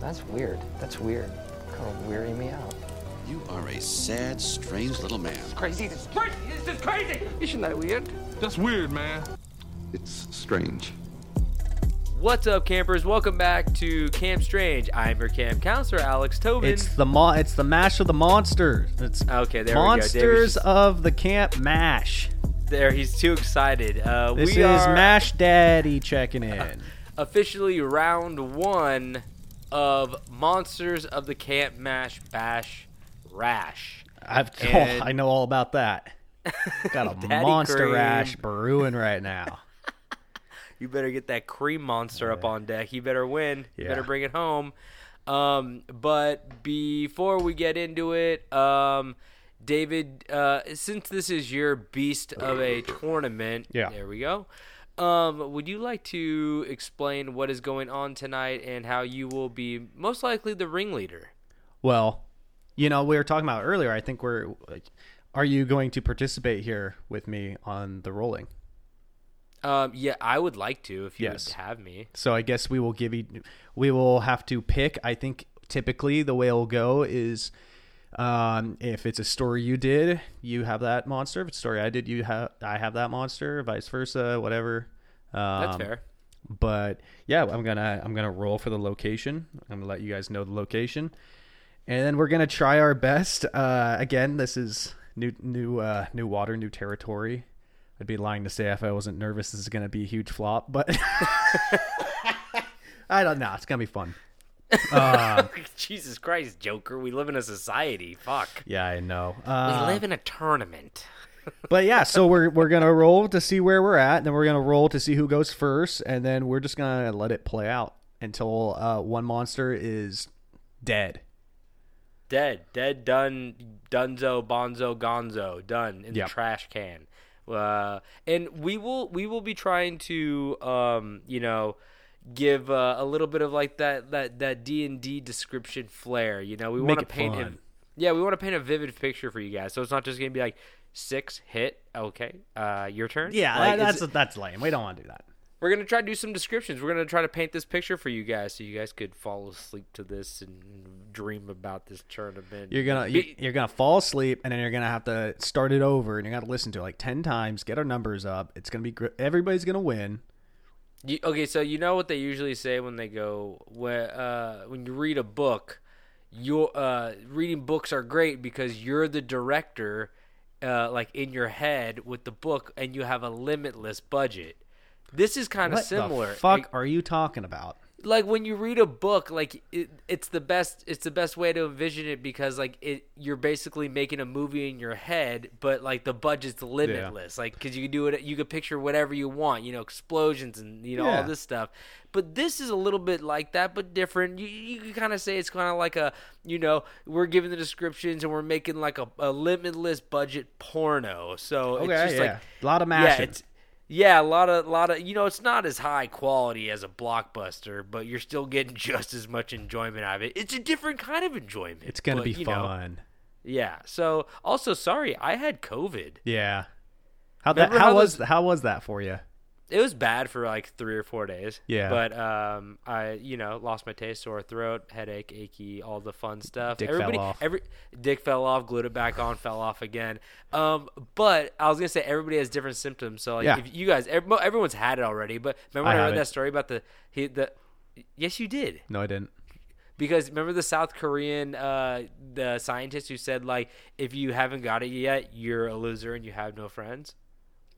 That's weird. That's weird. Kind of weary me out. You are a sad, strange little man. It's Crazy. This is crazy. This is crazy. Isn't that weird? That's weird, man. It's strange. What's up, campers? Welcome back to Camp Strange. I'm your camp counselor, Alex Tobin. It's the mo- It's the mash of the monsters. It's Okay, there we go. monsters David's- of the camp mash. there. He's too excited. Uh, This we is are Mash Daddy checking in. officially round one of Monsters of the Camp Mash Bash Rash. I've oh, I know all about that. Got a monster cream. rash brewing right now. You better get that cream monster up on deck. You better win. You better bring it home. Um, but before we get into it, um, David, uh, since this is your beast of a tournament, Yeah. there we go. Um, would you like to explain what is going on tonight and how you will be most likely the ringleader? Well, you know, we were talking about earlier. I think we're. Are you going to participate here with me on the rolling? Um, yeah, I would like to if you Yes. would have me. So I guess we will give you. We will have to pick. I think typically the way it'll go is, um, if it's a story you did, you have that monster. If it's a story I did, you have I have that monster. Vice versa, whatever. Um, That's fair. But yeah, I'm gonna I'm gonna roll for the location. I'm gonna let you guys know the location, and then we're gonna try our best. Uh, again, this is new new uh, new water, new territory. I'd be lying to say if I wasn't nervous this is gonna be a huge flop, but I don't know. It's gonna be fun. Jesus Christ, Joker! We live in a society. Fuck. Yeah, I know. We Uh, live in a tournament. but yeah, so we're we're gonna roll to see where we're at, and then we're gonna roll to see who goes first, and then we're just gonna let it play out until uh, one monster is dead. Dead, dead, done, Dunzo, Bonzo, Gonzo, done in Yep. the trash can. Uh, and we will we will be trying to um, you know give uh, a little bit of like that that that D and D description flair. You know, we want to paint fun. him. Yeah, we want to paint a vivid picture for you guys. So it's not just gonna be like six hit. Okay, uh, your turn. Yeah, Like, that's that's lame. We don't want to do that. we're gonna try to do some descriptions. We're gonna try to paint this picture for you guys, so you guys could fall asleep to this and dream about this tournament. You're gonna you, Be- you're gonna fall asleep, and then you're gonna have to start it over, and you're gonna listen to it like ten times, get our numbers up. It's gonna be gr- everybody's gonna win. You, okay, so you know what they usually say when they go when uh, when you read a book, your uh, reading books are great because you're the director, uh, like in your head with the book, and you have a limitless budget. This is kind of similar. the fuck It- are you talking about? Like when you read a book like it, it's the best it's the best way to envision it because like it you're basically making a movie in your head but like the budget's limitless. Like because you can do it you can picture whatever you want you know explosions and you know all this stuff. But this is a little bit like that but different. You, you can kind of say it's kind of like a you know we're giving the descriptions and we're making like a, a limitless budget porno. So Okay, it's just yeah, like a lot of yeah, mashing. Yeah, a lot of lot of you know, it's not as high quality as a blockbuster, but you're still getting just as much enjoyment out of it. It's a different kind of enjoyment. It's gonna but, be you know, fun. yeah. So also sorry, I had COVID. Yeah. How that? How, how was those- how was that for you? It was bad for like three or four days. Yeah. But um, I you know lost my taste, sore throat, headache, achy, all the fun stuff. Dick fell Everybody, off. every dick fell off, glued it back on, fell off again. Um, but I was gonna say everybody has different symptoms. So like, Yeah. if you guys, ev- everyone's had it already. But remember I when I, read that story about the he the. Yes, you did. No, I didn't. Because remember the South Korean uh, the scientist who said like if you haven't got it yet, you're a loser and you have no friends.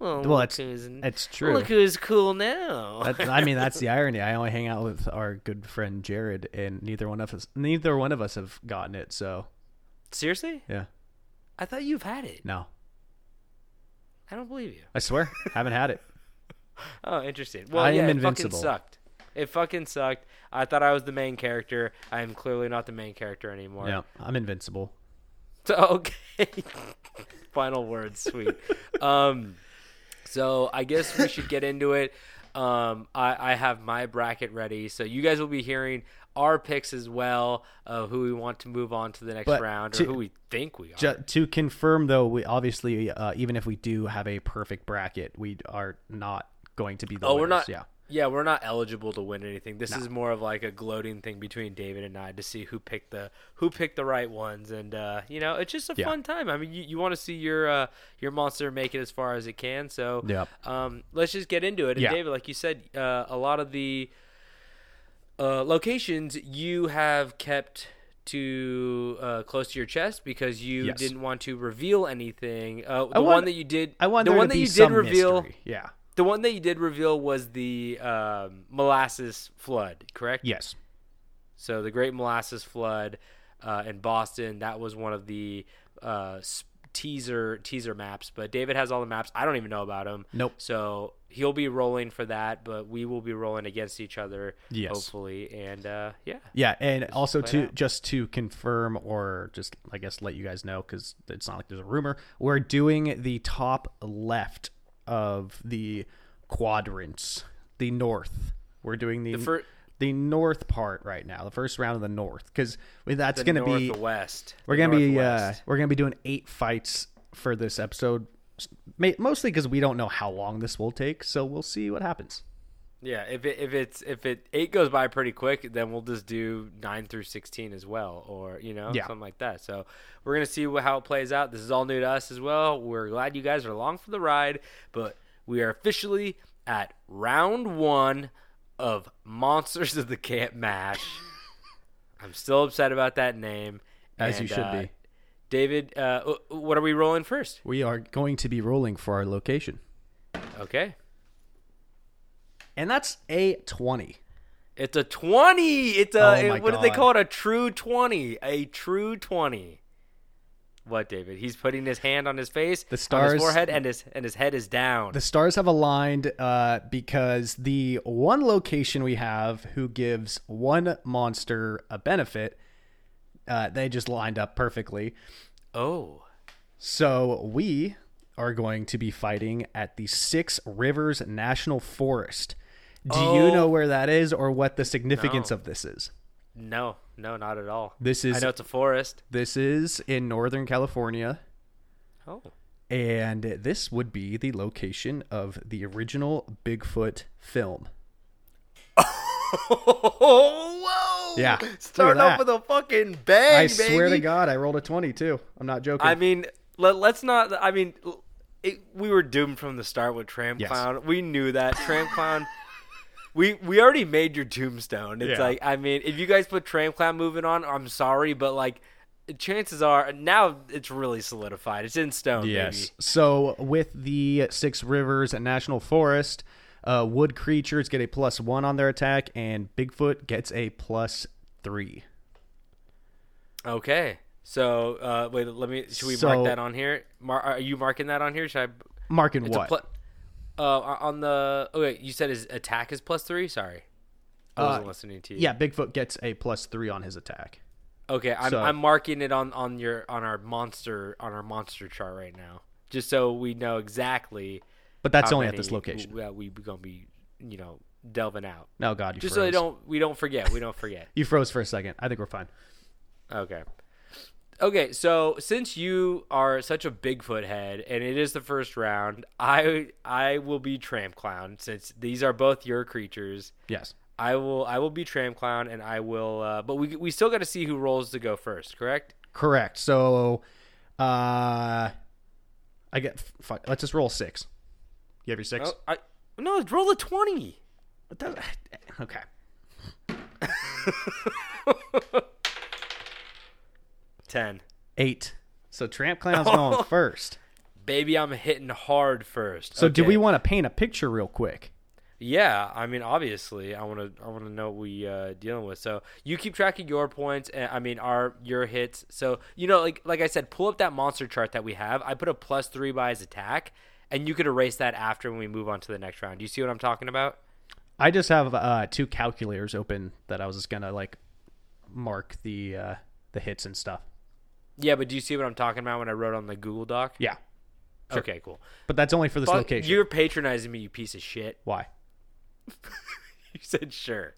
Well, Well, who's- it's true. Look who's cool now. That, I mean, that's the irony. I only hang out with our good friend Jared, and neither one of us, neither one of us have gotten it. So Seriously? yeah, I thought you've had it. no, I don't believe you. I swear, haven't had it. Oh, interesting. Well, I yeah, am it invincible. fucking sucked. It fucking sucked. I thought I was the main character. I am clearly not the main character anymore. Yeah, I'm invincible. So, okay. Final words, sweet. um, so I guess we should get into it. Um, I, I have my bracket ready, so you guys will be hearing our picks as well of who we want to move on to the next But round or to- who we think we are. Ju- to confirm, though, we obviously, uh, even if we do have a perfect bracket, we are not going to be the oh, we're winners. not. Yeah, Yeah, we're not eligible to win anything. This is more of like a gloating thing between David and I to see who picked the who picked the right ones, and uh, you know, it's just a Yeah. fun time. I mean, you, you want to see your uh, your monster make it as far as it can. So, Yep. um, let's just get into it. And Yeah. David, like you said, uh, a lot of the uh, locations you have kept to uh, close to your chest because you Yes. didn't want to reveal anything. Uh, the want- one that you did, I want the one to that you did reveal. mystery. Yeah. The one that you did reveal was the um, molasses flood, correct? Yes. So the Great Molasses Flood uh, in Boston. That was one of the uh, teaser teaser maps. But David has all the maps. I don't even know about them. Nope. So he'll be rolling for that, but we will be rolling against each other. Yes. Hopefully, and uh, yeah. Yeah, and also to out. just to confirm or just I guess let you guys know because it's not like there's a rumor. We're doing the top left of the quadrants, the north. We're doing the The fir- the north part right now, the first round of the north, because that's going to be the west. we're gonna be uh, we're gonna be doing eight fights for this episode, mostly because we don't know how long this will take, so we'll see what happens. Yeah, if it if it's if it eight goes by pretty quick, then we'll just do nine through sixteen as well, or you know Yeah. something like that. So we're gonna see how it plays out. This is all new to us as well. We're glad you guys are along for the ride, but we are officially at round one of Monsters of the Camp Mash. I'm still upset about that name, As you should uh, be. David, uh, what are we rolling first? We are going to be rolling for our location, Okay, and that's a twenty. It's a 20. It's a Oh my what do they call it? A true 20. A true 20. What, David? He's putting his hand on his face, The on stars- his forehead, and his and his head is down. The stars have aligned uh, because the one location we have who gives one monster a benefit, uh, they just lined up perfectly. oh, So we are going to be fighting at the Six Rivers National Forest. Do you Oh. know where that is or what the significance No. of this is? no, no, not at all. This is I know it's a forest. this is in Northern California. Oh, And this would be the location of the original Bigfoot film. whoa! Yeah, starting off with a fucking bang, I swear to. God, I rolled a 22. I'm not joking. I mean, let, let's not. I mean, it, we were doomed from the start with Tramp Yes. Clown. We knew that Tramp Clown. We we already made your tombstone. It's Yeah. like I mean, if you guys put Tramp Clown moving on, I'm sorry, but like, chances are now it's really solidified. It's in stone. yes. Baby. So with the Six Rivers National Forest, uh, wood creatures get a plus one on their attack, and Bigfoot gets a plus three. Okay. So uh, wait, let me. Should we So- mark that on here? Mar- are you marking that on here? Should I? Marking what? pl- uh, on the. Oh wait, you said his attack is plus three. Sorry, I wasn't Uh, listening to you. yeah, Bigfoot gets a plus three on his attack. Okay, I'm So- I'm marking it on on your on our monster on our monster chart right now, just so we know exactly. But that's only at this location. We, we gonna be you know delving out, No, God, you just froze. so they don't we don't forget we don't forget. You froze for a second. I think we're fine. Okay. Okay, so since you are such a Bigfoot head and it is the first round, I I will be Tramp Clown since these are both your creatures. Yes. I will I will be Tramp Clown and I will uh, but we we still got to see who rolls to go first, correct? Correct. So, uh, I get. Fuck, let's just roll six. You have your six. Oh, I no, roll a 20. It does- Okay. Ten. Eight. So Tramp Clown's going first. Baby, I'm hitting hard first. So do we want to paint a picture real quick? Yeah, I mean, obviously, I want to, I want to know what we uh, dealing with. So you keep track of your points, and I mean, our your hits. So you know, like like I said, pull up that monster chart that we have. I put a plus three by his attack, and you could erase that after when we move on to the next round. Do you see what I'm talking about? I just have uh, two calculators open that I was just gonna like mark the uh, the hits and stuff. Yeah, but do you see what I'm talking about when I wrote on the Google Doc? Yeah, Okay, cool. but that's only for this Fuck, location. You're patronizing me, you piece of shit. Why? You said sure.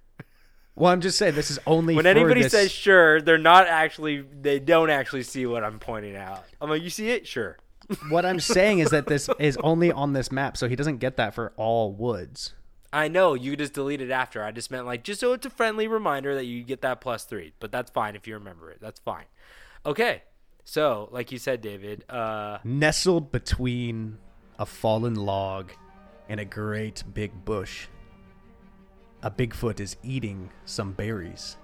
Well, I'm just saying this is only When for anybody this- says sure, they're not actually. They don't actually see what I'm pointing out. I'm like, you see it? Sure. what I'm saying is that this is only on this map, so he doesn't get that for all woods. I know you just delete it after. I just meant like just so it's a friendly reminder that you get that plus three. But that's fine if you remember it. That's fine. Okay. So, like you said, David, uh, Nestled between a fallen log and a great big bush, a Bigfoot is eating some berries.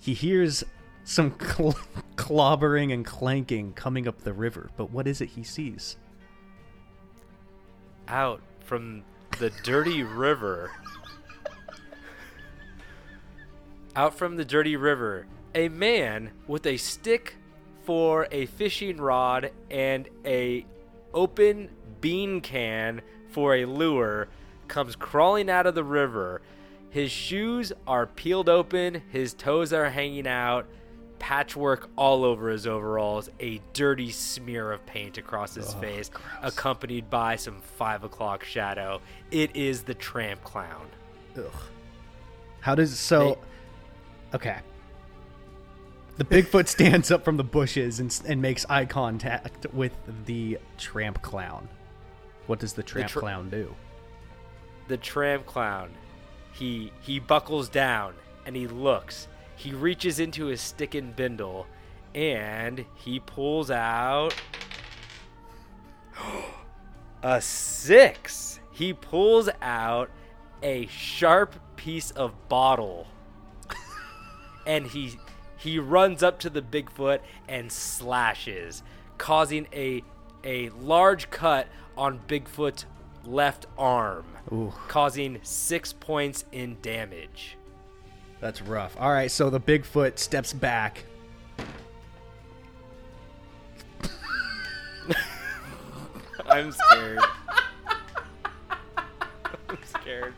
He hears some cl- clobbering and clanking coming up the river, but what is it he sees? out from the dirty river. Out from the dirty river, a man with a stick for a fishing rod and a open bean can for a lure comes crawling out of the river. His shoes are peeled open, his toes are hanging out, patchwork all over his overalls, a dirty smear of paint across his face, accompanied by some five o'clock shadow. It is the tramp clown. Ugh. How does so? Okay. The Bigfoot stands up from the bushes and, and makes eye contact with the tramp clown. What does the tramp tr- clown do? the tramp clown he he buckles down and he looks he reaches into his stick and bindle and he pulls out a six he pulls out a sharp piece of bottle and he he runs up to the bigfoot and slashes causing a a large cut on bigfoot's left arm Ooh. causing six points in damage That's rough. All right, so the Bigfoot steps back. i'm scared i'm scared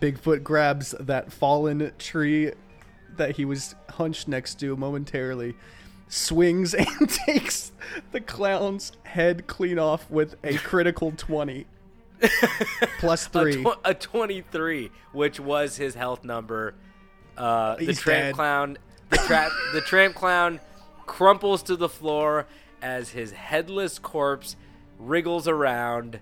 Bigfoot grabs that fallen tree that he was hunched next to momentarily, swings and takes the clown's head clean off with a critical 20. Plus a, three. tw- a 23 which was his health number uh, the tramp dead. clown the trap the tramp clown crumples to the floor as his headless corpse wriggles around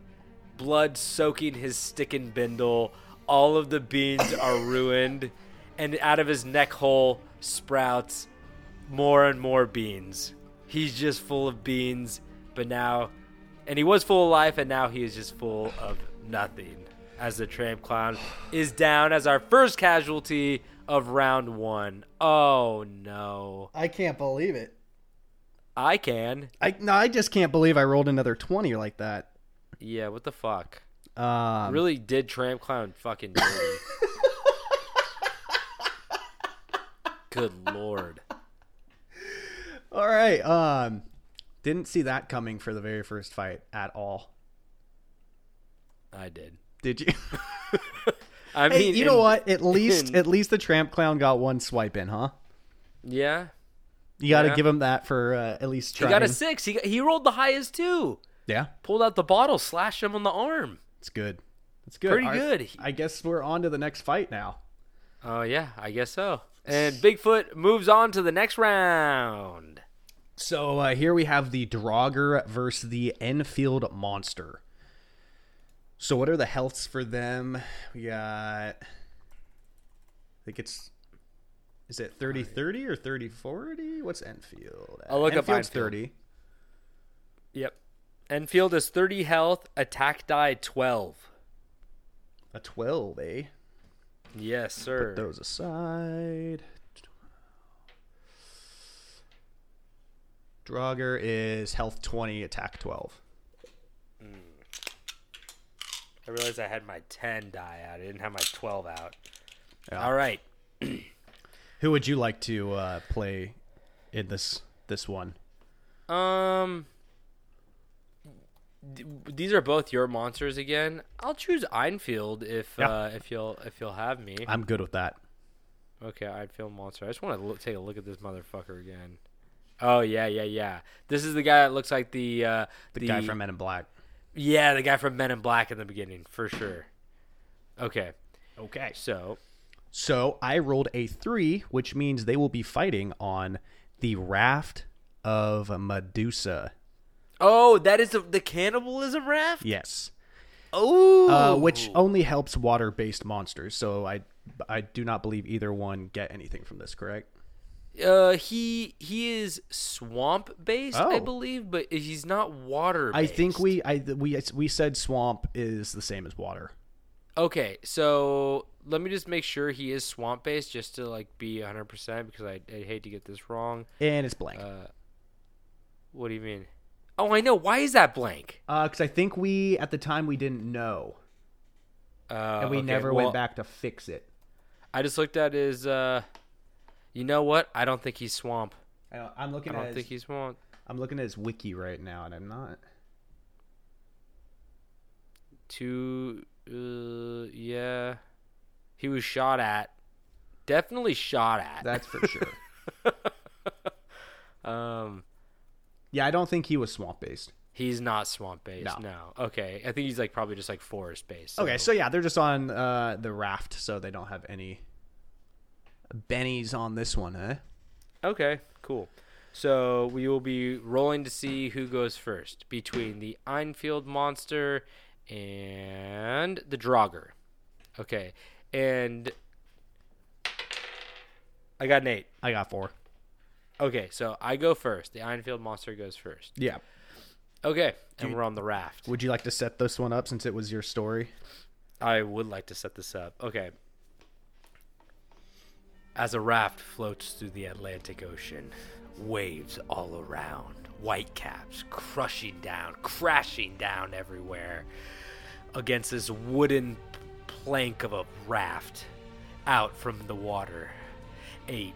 blood soaking his stick and bindle all of the beans are ruined and out of his neck hole sprouts more and more beans he's just full of beans but now and he was full of life and now he is just full of nothing as the tramp clown is down as our first casualty of round one. Oh no I can't believe it. i can I no, I just can't believe I rolled another 20 like that. yeah what the fuck Um, really did tramp clown fucking dirty good lord All right. Um, didn't see that coming for the very first fight at all. i did Did you? i hey, mean you know what? At least, in- at least the tramp clown got one swipe in, huh? yeah You got to Yeah. give him that for uh, at least he got a six he, got, he rolled the highest too Yeah, pulled out the bottle slashed him on the arm it's good. It's good. Pretty good. I guess we're on to the next fight now. Oh yeah, I guess so. And Bigfoot moves on to the next round. So uh, here we have the Draugr versus the Enfield Monster. So what are the healths for them? We got, I think it's, is it 30-30 or 30-40? What's Enfield? at? I'll look up Enfield's Enfield. 30. Yep. Enfield is 30 health, attack die 12. A 12, eh? Yes, sir. Put those aside. Draugr is health 20, attack 12. I realized I had my 10 die out. I didn't have my 12 out. Yeah. All right. Who would you like to uh, play in this this one? Um d- these are both your monsters again. I'll choose Einfield if Yeah. uh, if you'll if you'll have me. I'm good with that. Okay, Einfield monster. I just want to look, take a look at this motherfucker again. Oh yeah, yeah, yeah. This is the guy that looks like the uh, The, guy from Men in Black. Yeah, the guy from Men in Black in the beginning, for sure. Okay, Okay. so So I rolled a three, which means they will be fighting on the raft of Medusa. Oh, that is the, the cannibalism raft. Yes. Oh, Uh, which only helps water-based monsters. So I, I do not believe either one get anything from this. Correct? uh, he he is swamp based, I Oh. believe, but he's not water. I think we, I we we said swamp is the same as water. Okay, so let me just make sure he is swamp based, just to like be 100 percent because I I hate to get this wrong. And it's blank. What do you mean? Oh, I know. Why is that blank? because I think we at the time we didn't know, Uh, and we okay, never well, went back to fix it. I just looked at his. Uh, you know what? I don't think he's swamp. I- I'm I looking don't at think his, he's swamp. I'm looking at his wiki right now, and I'm not. Two. Uh, yeah, he was shot at. Definitely shot at. That's for sure. um, yeah, I don't think he was swamp based. he's not swamp based. No. No. Okay, I think he's like probably just like forest based. Okay, so yeah, they're just on uh, the raft, so they don't have any bennies on this one, eh? Okay, cool. So we will be rolling to see who goes first between the Einfield monster and the Draugr. Okay, and I got an eight. I got four. Okay, so I go first. The Ironfield monster goes first. Yeah. Okay, and we're on the raft. Would you like to set this one up since it was your story? I would like to set this up. Okay. As a raft floats through the Atlantic Ocean, waves all around, whitecaps crushing down, crashing down everywhere against this wooden plank of a raft out from the water. A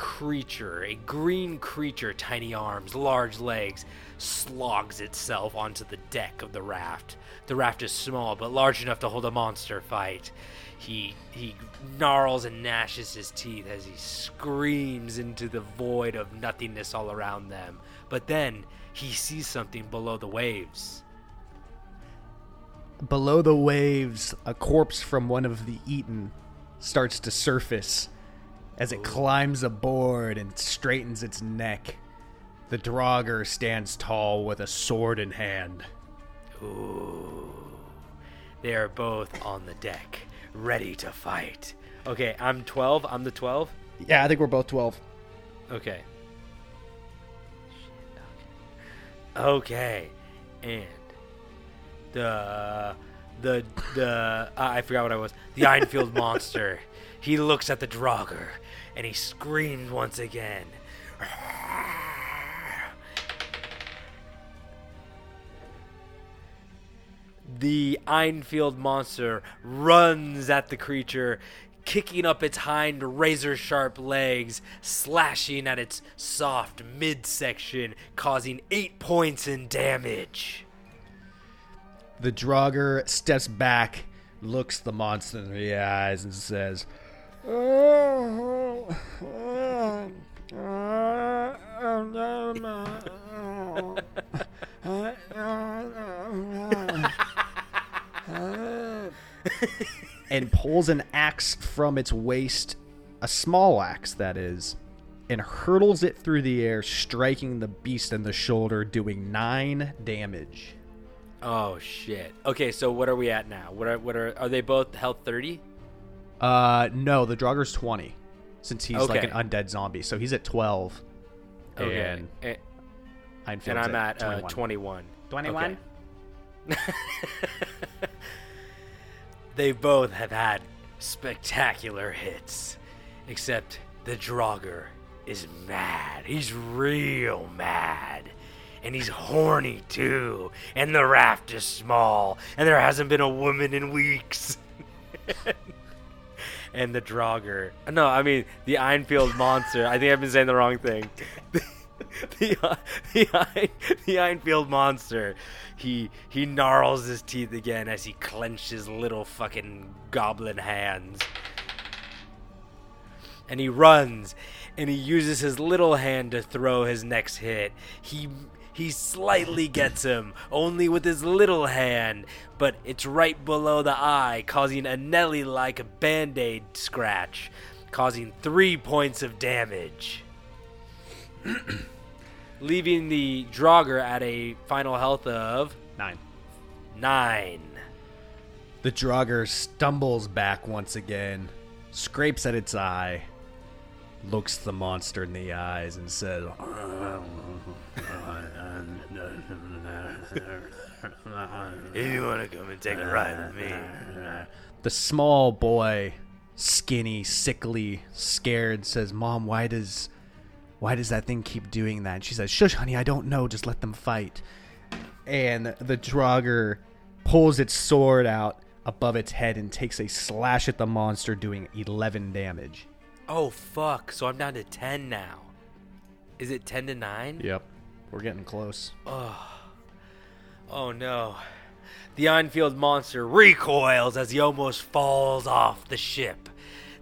creature, a green creature, tiny arms, large legs, slogs itself onto the deck of the raft. The raft is small but large enough to hold a monster fight. He he gnarls and gnashes his teeth as he screams into the void of nothingness all around them. But then he sees something below the waves. Below the waves, a corpse from one of the eaten starts to surface as it climbs aboard and straightens its neck. The Draugr stands tall with a sword in hand. Ooh. They are both on the deck, ready to fight. Okay, I'm 12. I'm the 12. Yeah, I think we're both 12. Okay. Okay. And the the the uh, I forgot what I was. The Einfield monster. He looks at the Draugr and he screams once again. The Einfield monster runs at the creature, kicking up its hind razor sharp legs, slashing at its soft midsection, causing eight points in damage. The Draugr steps back, looks the monster in the eyes, and says, and pulls an axe from its waist, a small axe that is, and hurtles it through the air, striking the beast in the shoulder, doing nine damage. Oh shit. Okay, so what are we at now? What are what are are they both health 30? Uh, no, the Draugr's 20, since he's like an undead zombie. So he's at 12. Okay. And And, and I'm at, uh, 21. 21. Okay. they both have had spectacular hits, except the Draugr is mad. He's real mad. And he's horny too. And the raft is small. And there hasn't been a woman in weeks. and the Draugr. No, I mean the Einfield monster. I think I've been saying the wrong thing. the the, Ein, the Einfield monster. He he gnarls his teeth again as he clenches little fucking goblin hands. And he runs and he uses his little hand to throw his next hit. He He slightly gets him, only with his little hand, but it's right below the eye, causing a Nelly like band aid scratch, causing three points of damage. Leaving the Draugr at a final health of Nine. nine. The Draugr stumbles back once again, scrapes at its eye, looks the monster in the eyes, and says, If you want to come and take a ride with me. The small boy, skinny, sickly, scared, says, "Mom, why does, why does that thing keep doing that?" And she says, "Shush, honey, I don't know. Just let them fight." And the Draugr pulls its sword out above its head and takes a slash at the monster, doing eleven damage. Oh fuck! So I'm down to ten now. Is it ten to nine? Yep, we're getting close. Oh oh no. The Einfield monster recoils as he almost falls off the ship.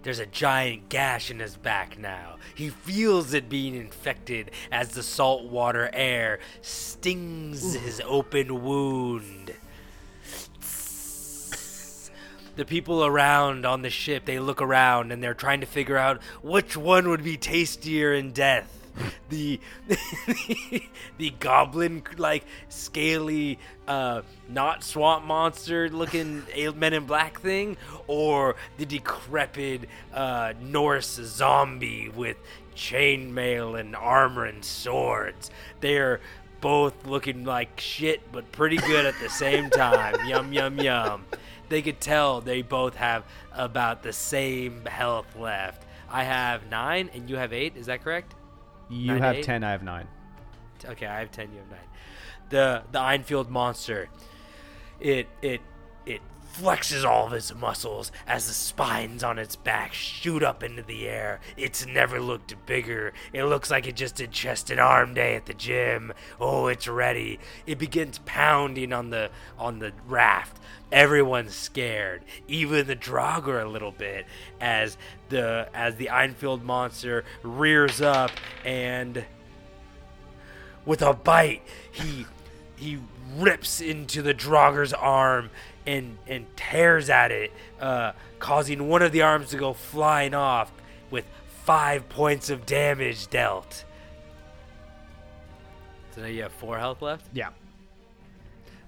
There's a giant gash in his back now. He feels it being infected as the saltwater air stings his open wound. The people around on the ship, they look around and they're trying to figure out which one would be tastier in death. The the goblin like scaly uh not swamp monster looking men in black thing or the decrepit uh Norse zombie with chainmail and armor and swords. They're both looking like shit but pretty good at the same time. yum yum yum. They could tell they both have about the same health left. I have 9 and you have 8, is that correct? You Nine have eight? ten. I have nine. Okay, I have ten. You have nine. The the Einfield monster. It it flexes all of its muscles as the spines on its back shoot up into the air. It's never looked bigger. It looks like it just did chest and arm day at the gym. Oh, it's ready. It begins pounding on the on the raft. Everyone's scared, even the Draugr a little bit, as the as the Einfield monster rears up and with a bite he he rips into the Draugr's arm and and tears at it, uh, causing one of the arms to go flying off with five points of damage dealt. So now you have four health left. Yeah.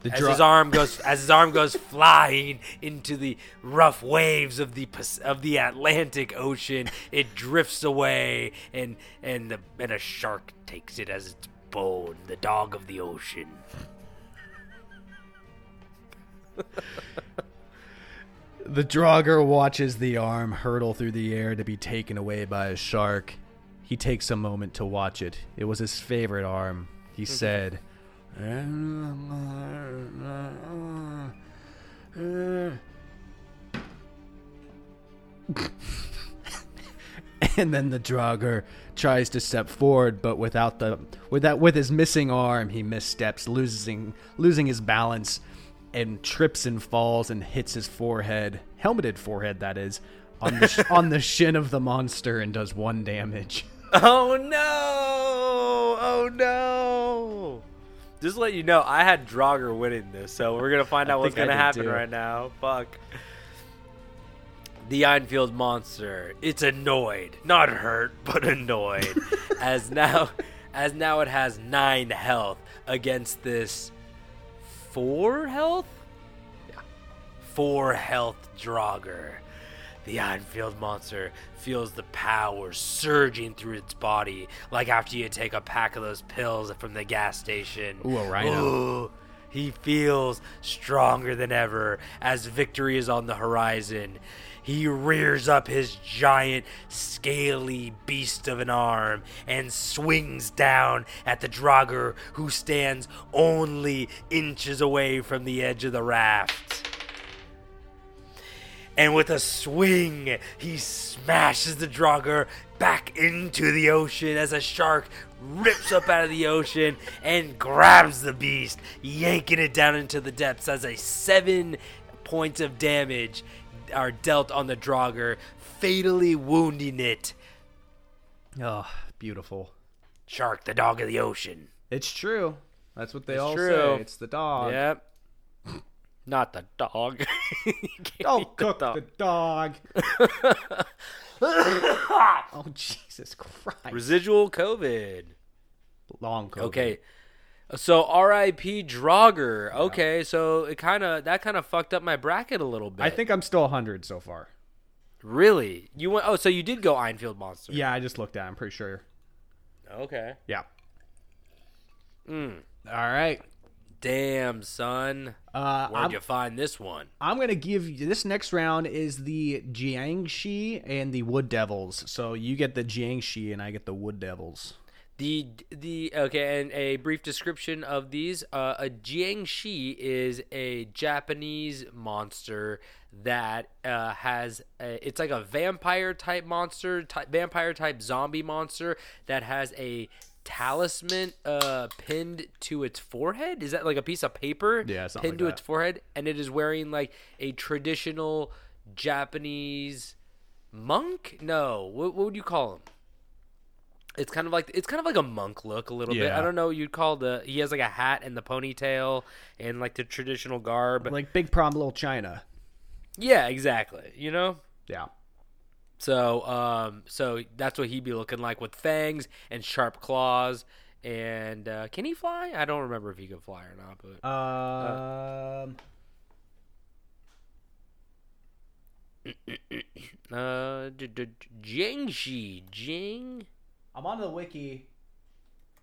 The As Dra- his arm goes, as his arm goes flying into the rough waves of the of the Atlantic Ocean, it drifts away, and and the and a shark takes it as its bone. The dog of the ocean. The Draugr watches the arm hurtle through the air to be taken away by a shark. He takes a moment to watch it. It was his favorite arm. He mm-hmm. said, and then the Draugr tries to step forward, but without the with that with his missing arm, he missteps, losing losing his balance, and trips and falls and hits his forehead, helmeted forehead that is, on the sh- on the shin of the monster and does one damage. Oh no! Oh no! Just to let you know, I had Draugr winning this, so we're gonna find out what's gonna happen too. right now. Fuck. The Einfield monster. It's annoyed, not hurt, but annoyed, as now, as now it has nine health against this four health. Yeah, four health Draugr. The Einfield monster feels the power surging through its body, like after you take a pack of those pills from the gas station. Ooh, a rhino. Ooh, he feels stronger than ever as victory is on the horizon. He rears up his giant, scaly beast of an arm and swings down at the Draugr, who stands only inches away from the edge of the raft. And with a swing, he smashes the Draugr back into the ocean as a shark rips up out of the ocean and grabs the beast, yanking it down into the depths as a seven points of damage are dealt on the Draugr, fatally wounding it. Oh, beautiful. Shark, the dog of the ocean. It's true. That's what they It's all true. say. It's the dog. Yep. Not the dog. Don't eat the dog. the dog. oh Jesus Christ! Residual COVID. Long COVID. Okay. So R.I.P. Draugr. Okay, so it kind of that kind of fucked up my bracket a little bit. I think I'm still 100 so far. really you went. Oh, so you did go Einfield Monster. Yeah, I just looked at. it. I'm pretty sure. Okay. Yeah. Mm. All right. Damn, son. Uh, Where'd I'm, you find this one? I'm gonna give you this next round is the Jiangshi and the Wood Devils. So you get the Jiangshi and I get the Wood Devils. The the okay, and a brief description of these. Uh, a Jiangshi is a Japanese monster that uh, has a, it's like a vampire type monster, ty vampire type zombie monster that has a talisman uh, pinned to its forehead. Is that like a piece of paper? Yeah, pinned like to that. its forehead, and it is wearing like a traditional Japanese monk. No, what, what would you call him? It's kind of like it's kind of like a monk look a little bit. Yeah. I don't know what you'd call the. He has like a hat and the ponytail and like the traditional garb. Like Big Prom Little China. yeah, exactly. You know. Yeah. So, um, so that's what he'd be looking like with fangs and sharp claws. And uh, can he fly? I don't remember if he could fly or not. But Um. uh, d- Jiangshi, Jing. I'm on the wiki.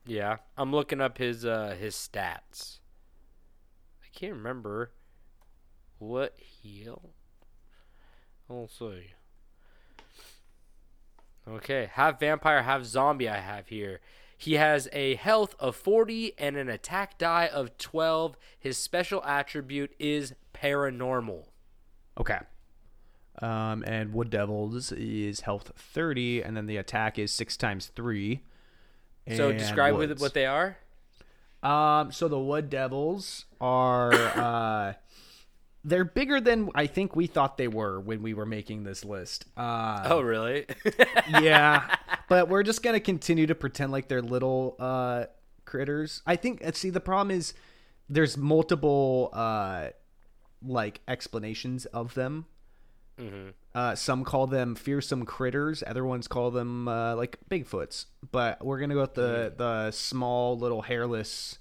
Yeah, I'm looking up his uh his stats. I can't remember what heal. We'll see. Okay, half vampire, half zombie. I have here. He has a health of 40 and an attack die of 12. His special attribute is paranormal. Okay. Um, and Wood Devils is health 30, and then the attack is six times three. So describe woods. what they are. Um, so the Wood Devils are uh, they're bigger than I think we thought they were when we were making this list. Uh, Oh, really? yeah, but we're just gonna continue to pretend like they're little uh critters. I think. uh, See, the problem is there's multiple uh like explanations of them. Uh, some call them fearsome critters. Other ones call them uh, like Bigfoots. But we're gonna go with the the small little hairless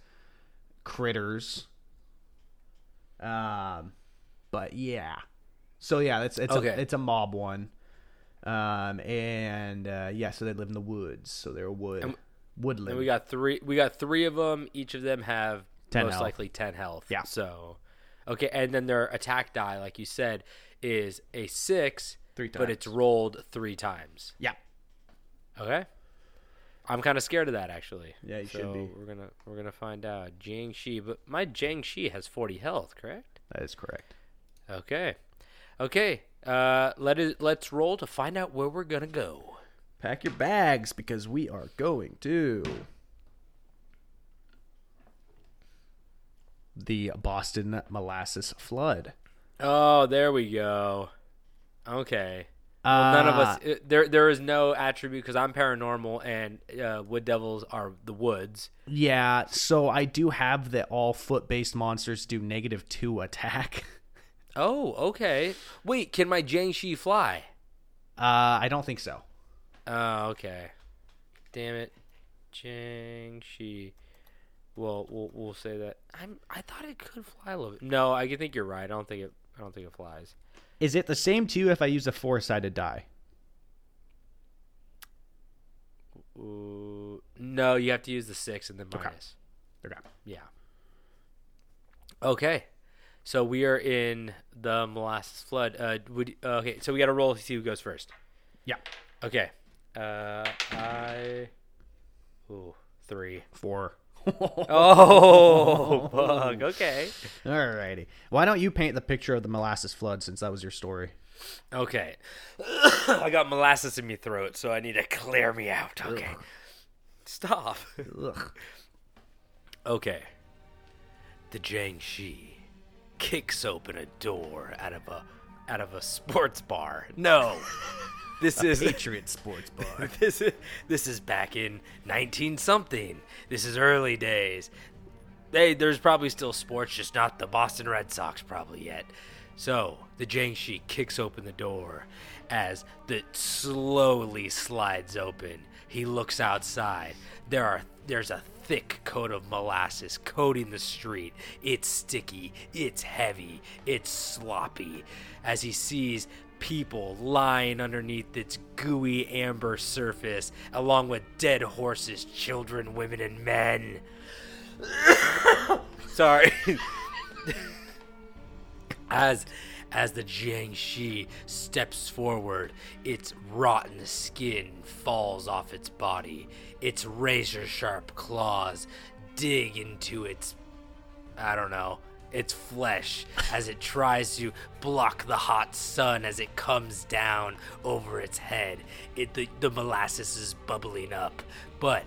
critters. Um, but yeah. So yeah, it's it's Okay. a, it's a mob one. Um, and uh, yeah, so they live in the woods. So they're a wood And- woodland. And we got three. We got three of them. Each of them have 10 most health. likely ten health. Yeah. So, okay, and then their attack die, like you said, is a six. Three times. But it's rolled three times. yeah, Okay. I'm kind of scared of that actually. Yeah, you should So be. We're gonna we're gonna find out. Jiang Shi, but my Jiang Shi has 40 health, correct? that is correct. Okay. Okay. Uh, let it let's roll to find out where we're gonna go. Pack your bags because we are going to the Boston molasses flood. Oh, there we go. Okay. Well, none of us. Uh, it- There, there is no attribute because I'm paranormal and uh, wood devils are the woods. Yeah, so I do have that all foot based monsters do negative two attack. Oh, okay. Wait, can my Jiangshi fly? Uh, I don't think so. Oh, okay. Damn it, Jiangshi. Well, we'll we'll say that. I'm. I thought it could fly a little bit. No, I think you're right. I don't think it. I don't think it flies. Is it the same too if I use a four sided die? Ooh, no, you have to use the six and then Okay. minus. Okay. Yeah. Okay. So we are in the molasses flood. Uh, would uh, okay. So we got to roll to see who goes first. Yeah. Okay. Uh, I. Ooh, three. Four. Oh, bug. Okay. All righty. Why don't you paint the picture of the molasses flood since that was your story? Okay. I got molasses in my throat, so I need to clear me out. Okay. Stop. Ugh. Okay. The Jiangshi kicks open a door out of a out of a sports bar. No. This is a Patriot Sports Bar. this is this is back in 19 something. This is early days. Hey, there's probably still sports, just not the Boston Red Sox probably yet. So the Jiangshi kicks open the door as the slowly slides open. He looks outside. There are there's a thick coat of molasses coating the street. It's sticky, it's heavy, it's sloppy. As he sees people lying underneath its gooey amber surface, along with dead horses, children, women, and men. Sorry. as as the Jiangshi steps forward, its rotten skin falls off its body. Its razor sharp claws dig into its I don't know, its flesh as it tries to block the hot sun as it comes down over its head. It the, the molasses is bubbling up, but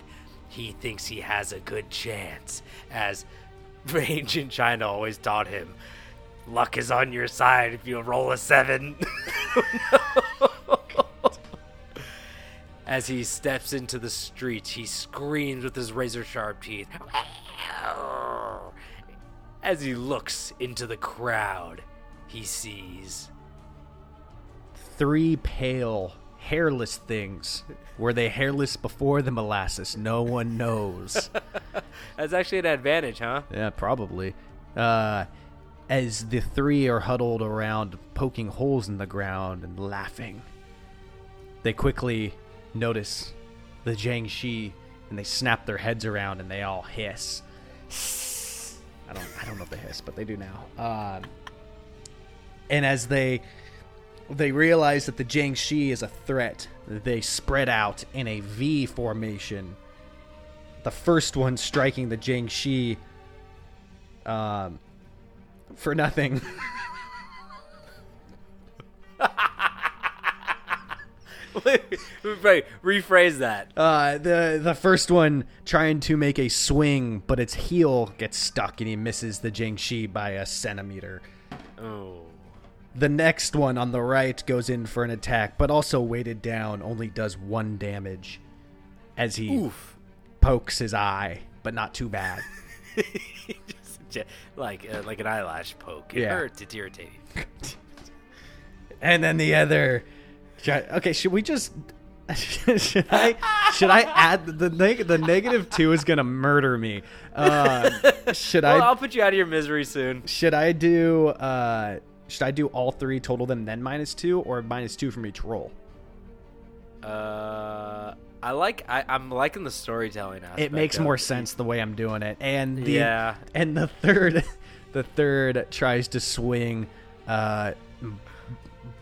he thinks he has a good chance as ancient China always taught him. Luck is on your side if you roll a seven. As he steps into the street, he screams with his razor sharp teeth. As he looks into the crowd, he sees Three pale, hairless things. Were they hairless before the molasses? No one knows. That's actually an advantage, huh? yeah, probably. Uh, as the three are huddled around, poking holes in the ground and laughing, they quickly notice the Jiangshi and they snap their heads around and they all hiss. I don't, I don't know if they hiss, but they do now. Um, and as they they realize that the Jiangshi is a threat, they spread out in a V formation. The first one striking the Jiangshi um, for nothing. right, rephrase that. Uh, the the first one trying to make a swing, but its heel gets stuck and he misses the Jiangshi by a centimeter. Oh. The next one on the right goes in for an attack, but also weighted down, only does one damage as he Oof. pokes his eye, but not too bad. Just like uh, like an eyelash poke. It Yeah. hurts. It's irritating. And then the other. Should I- okay, should we just? should I? Should I add the neg- the negative two is gonna murder me? Uh, should Well, I? I'll put you out of your misery soon. Should I do? Uh, should I do all three total then then minus two or minus two from each roll? Uh, I like. I, I'm liking the storytelling aspect. It makes more it. sense the way I'm doing it. And the Yeah. and the third, the third tries to swing, uh,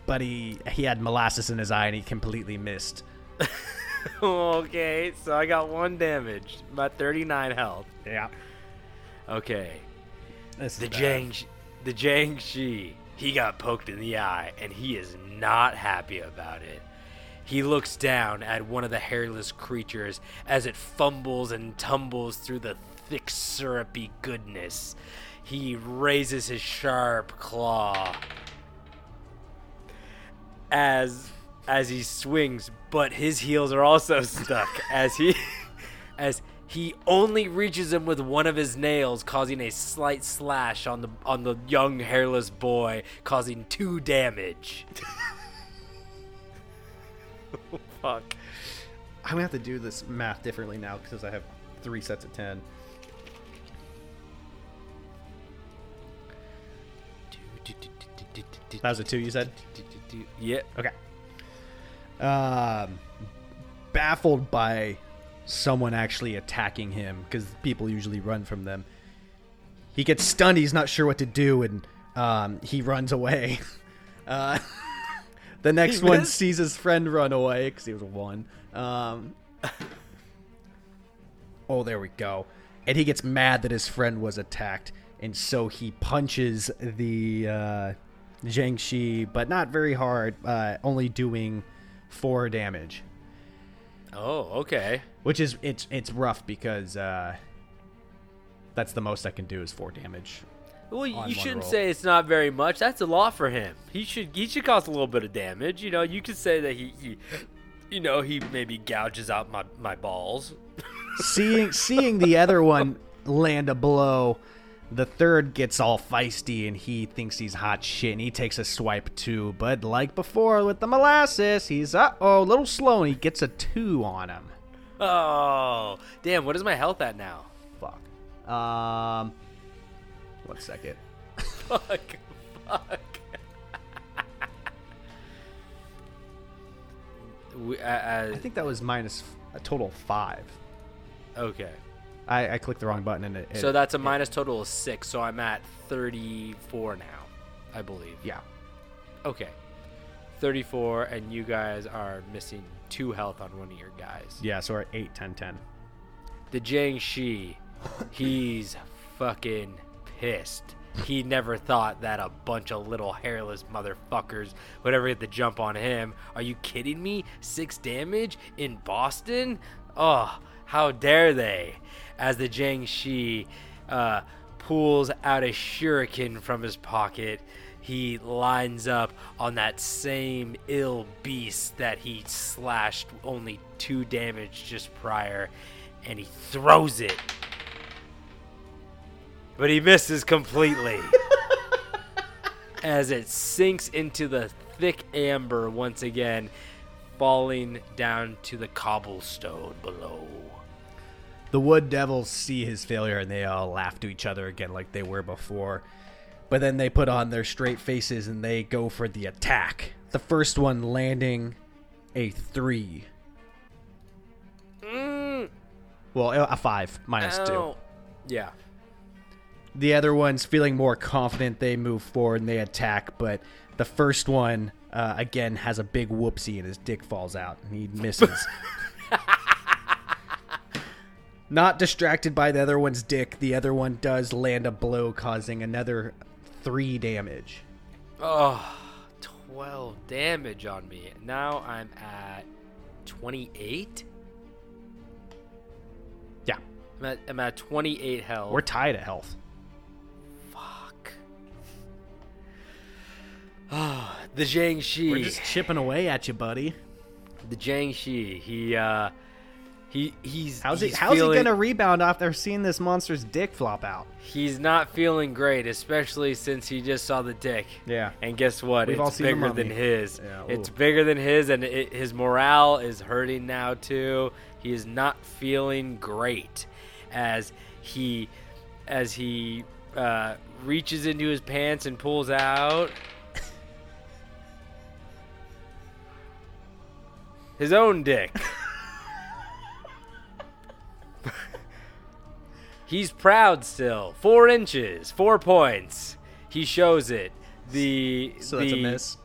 but he he had molasses in his eye and he completely missed. okay, so I got one damage. About 39 health. Yeah. Okay. This The. Jiang, the Jiangshi, he got poked in the eye, and he is not happy about it. He looks down at one of the hairless creatures as it fumbles and tumbles through the thick, syrupy goodness. He raises his sharp claw as as he swings, but his heels are also stuck as he as he only reaches him with one of his nails, causing a slight slash on the on the young hairless boy, causing two damage. oh, fuck. I'm gonna have to do this math differently now because I have three sets of ten. That was a two, you said? Yeah. Okay. Um, baffled by someone actually attacking him because people usually run from them. He gets stunned. He's not sure what to do, and um, he runs away. Uh, the next He one missed? sees his friend run away because he was one. Um, oh, there we go. And he gets mad that his friend was attacked, and so he punches the uh, Jiangshi, but not very hard, uh, only doing four damage, Oh, okay. which is it's it's rough because uh, that's the most I can do is four damage. Well, you shouldn't roll. say it's not very much. That's a lot for him. He should he should cause a little bit of damage. You know, you could say that he, he you know, he maybe gouges out my my balls. seeing seeing the other one land a blow. The third gets all feisty and he thinks he's hot shit and he takes a swipe too. But like before with the molasses, he's uh oh a little slow and he gets a two on him. Oh, damn! What is my health at now? Fuck. Um, one second. Fuck. Fuck. we, uh, I think that was minus a total of five. okay. I, I clicked the wrong button and it. So that's a minus total of six. So I'm at 34 now, I believe. yeah. Okay. 34, and you guys are missing two health on one of your guys. Yeah, so we're at 8, 10, 10. The Jiang Shi, he's fucking pissed. He never thought that a bunch of little hairless motherfuckers would ever get the jump on him. Are you kidding me? Six damage in Boston? Oh, how dare they? As the Jiang Shi uh, pulls out a shuriken from his pocket, he lines up on that same ill beast that he slashed only two damage just prior, and he throws it. But he misses completely. as it sinks into the thick amber once again, falling down to the cobblestone below. The Wood Devils see his failure and they all laugh to each other again like they were before. But then they put on their straight faces and they go for the attack. The first one landing a 3. Well, a 5 minus 2. Ow. Yeah. The other one's feeling more confident. They move forward and they attack, but the first one uh, again has a big whoopsie and his dick falls out and he misses. Not distracted by the other one's dick, the other one does land a blow, causing another three damage. Oh, 12 damage on me. Now I'm at 28. Yeah, I'm at, I'm at 28 health. we're tied at health. Fuck. Oh, the Jiang Shi. We're just chipping away at you, buddy. the Jiang Shi. He uh he he's How's he's he? How's feeling, he gonna rebound after seeing this monster's dick flop out? He's not feeling great, especially since he just saw the dick. Yeah. And guess what? We've all it's bigger than his. Yeah, it's bigger than his, and it, his morale is hurting now too. He is not feeling great as he as he uh, reaches into his pants and pulls out his own dick. He's proud still. Four inches, four points. He shows it. The So that's a miss.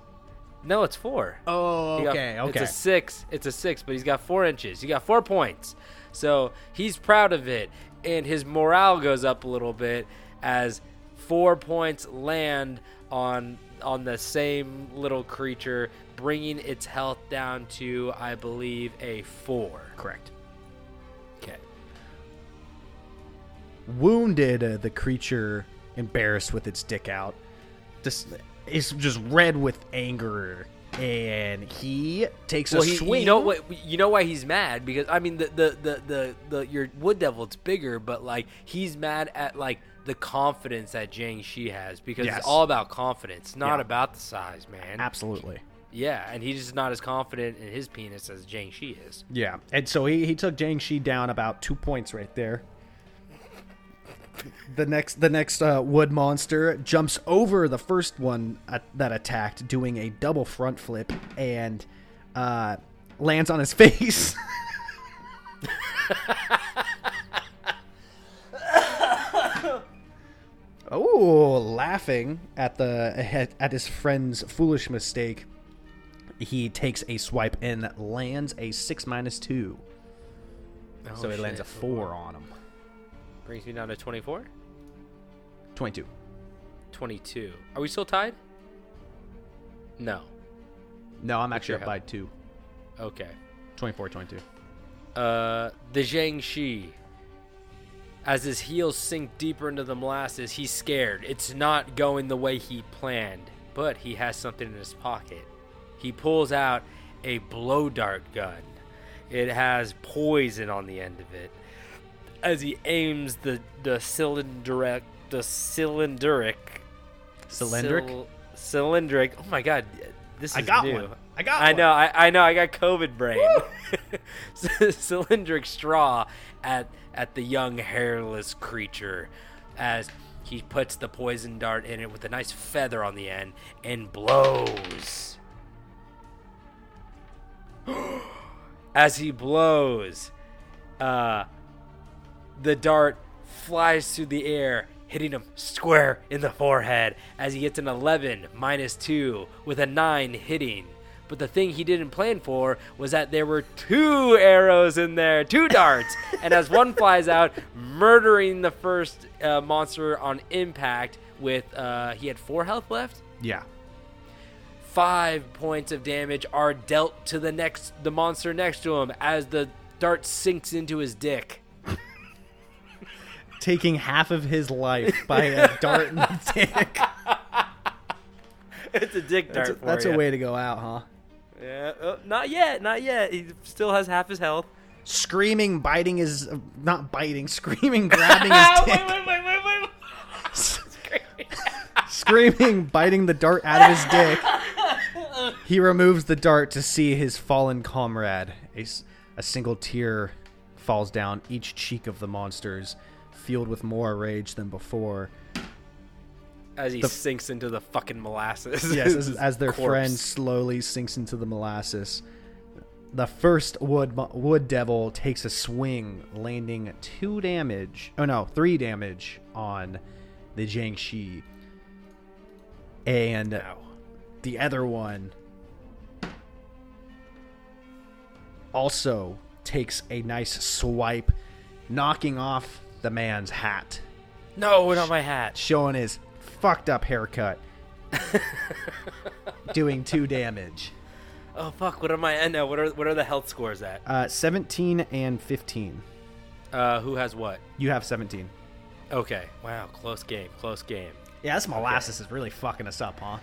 No, it's four. Oh, He got- okay, okay. It's a six. It's a six, but he's got four inches. He got four points. So he's proud of it, and his morale goes up a little bit as four points land on on the same little creature, bringing its health down to, I believe, a four. Correct. Wounded uh, the creature embarrassed with its dick out just is just red with anger and he takes Well, a he, swing you know what? You know why he's mad? Because I mean, the the, the the the your wood devil it's bigger, but like he's mad at like the confidence that Jiang Shi has because Yes. it's all about confidence, not Yeah. about the size, man. absolutely Yeah, and he's just not as confident in his penis as Jiang Shi is. yeah and so he, he took Jiang Shi down about two points right there the next the next uh, wood monster jumps over the first one uh, that attacked doing a double front flip and uh, lands on his face Oh, laughing at the at, his friend's foolish mistake, he takes a swipe and lands a six minus two. so he lands a Oh, four on him. Brings me down to 24? Twenty-two. 22. Are we still tied? No. No, I'm actually up by two. Okay. 24, 22. Uh, the Jiang Shi. As his heels sink deeper into the molasses, he's scared. It's not going the way he planned, but he has something in his pocket. He pulls out a blow dart gun. It has poison on the end of it. As he aims the the cylindric the cylindric Cylindric? cyl- cylindric. Oh my god, this is I got new. one. I got one. I one. know. I, I know. I got COVID brain. Cylindric straw at at the young hairless creature as he puts the poison dart in it with a nice feather on the end and blows. as he blows, uh, the dart flies through the air, hitting him square in the forehead as he gets an 11 minus 2 with a 9 hitting. But the thing he didn't plan for was that there were two arrows in there, two darts, and as one flies out, murdering the first uh, monster on impact with uh, he had four health left Yeah. five points of damage are dealt to the next the monster next to him as the dart sinks into his dick. Taking half of his life by a dart in the dick. It's a dick dart That's, a, that's a way to go out, huh? Yeah, uh, not yet, not yet. He still has half his health. Screaming, biting his. uh, Not biting, screaming, grabbing his dick. wait, wait, wait, wait. wait. screaming, biting the dart out of his dick. He removes the dart to see his fallen comrade. A single tear falls down each cheek of the monsters, filled with more rage than before. As he sinks into the fucking molasses. Yes, as, as their Corpse. friend slowly sinks into the molasses. The first wood wood devil takes a swing, landing two damage. Oh no, three damage on the Jiangshi. And Ow. the other one also takes a nice swipe, knocking off the man's hat, No, not my hat. showing his fucked up haircut, doing two damage. Oh fuck! What am I? I know. What are what are the health scores at? Uh, 17 and 15. Uh, who has what? You have 17. Okay. Wow. Close game. Close game. Yeah, this molasses is really fucking us up, huh?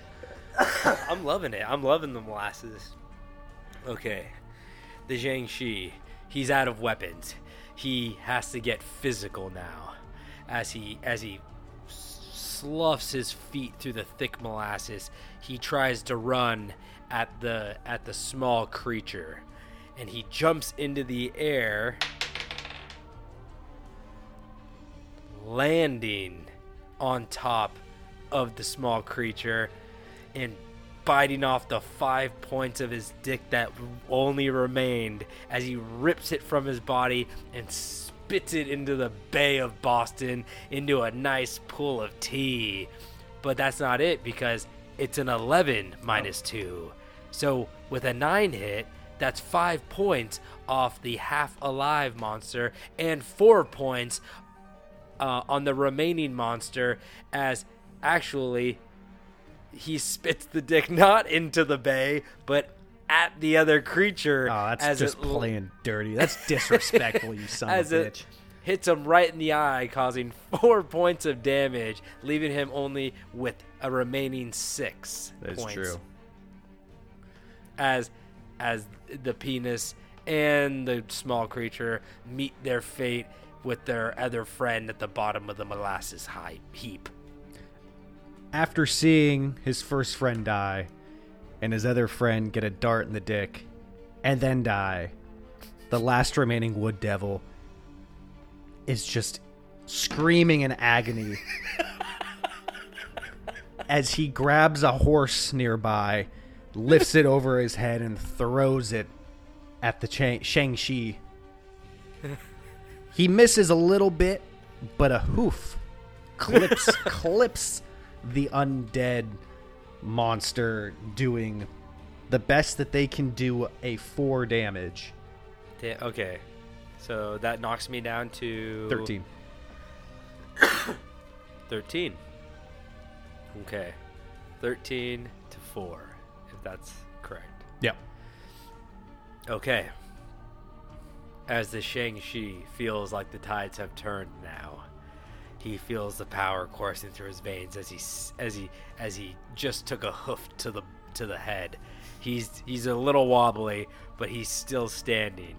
I'm loving it. I'm loving the molasses. Okay. The Zhang Shi, he's out of weapons. He has to get physical now. As he as he sloughs his feet through the thick molasses, he tries to run at the at the small creature. And he jumps into the air landing on top of the small creature and biting off the five points of his dick that only remained as he rips it from his body and spits it into the Bay of Boston into a nice pool of tea. But that's not it because it's an 11 minus 2. So with a 9 hit, that's 5 points off the half alive monster and 4 points uh, on the remaining monster as actually he spits the dick not into the bay but at the other creature Oh, that's as just it playing dirty. That's disrespectful, you son as of a it bitch. hits him right in the eye causing four points of damage leaving him only with a remaining six That is true. as as the penis and the small creature meet their fate with their other friend at the bottom of the molasses high heap. After seeing his first friend die and his other friend get a dart in the dick and then die, the last remaining wood devil is just screaming in agony as he grabs a horse nearby, lifts it over his head, and throws it at the Chang- Shang-Chi. He misses a little bit, but a hoof clips clips the undead monster doing the best that they can do a 4 damage. Da- okay, so that knocks me down to 13. 13. Okay, thirteen to four, if that's correct. Yep. Okay. As the Shang-Chi feels like the tides have turned now, he feels the power coursing through his veins as he as he as he just took a hoof to the to the head. He's he's a little wobbly, but he's still standing.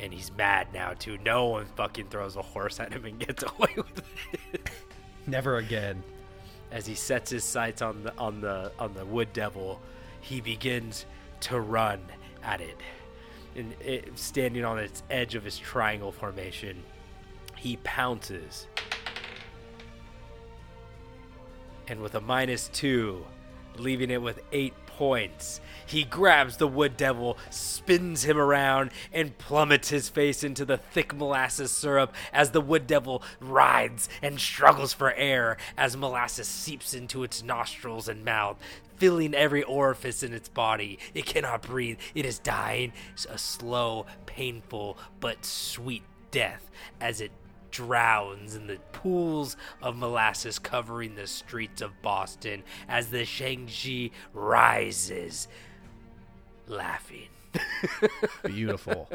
and he's mad now too. No one fucking throws a horse at him and gets away with it. Never again. As he sets his sights on the on the on the wood devil, he begins to run at it, and it, standing on its edge of his triangle formation, he pounces, and with a minus two, leaving it with eight points. He grabs the wood devil, spins him around, and plummets his face into the thick molasses syrup as the wood devil rides and struggles for air as molasses seeps into its nostrils and mouth, filling every orifice in its body. It cannot breathe. It is dying It's a slow, painful, but sweet death as it drowns in the pools of molasses covering the streets of Boston as the Shang-Chi rises, laughing. Beautiful.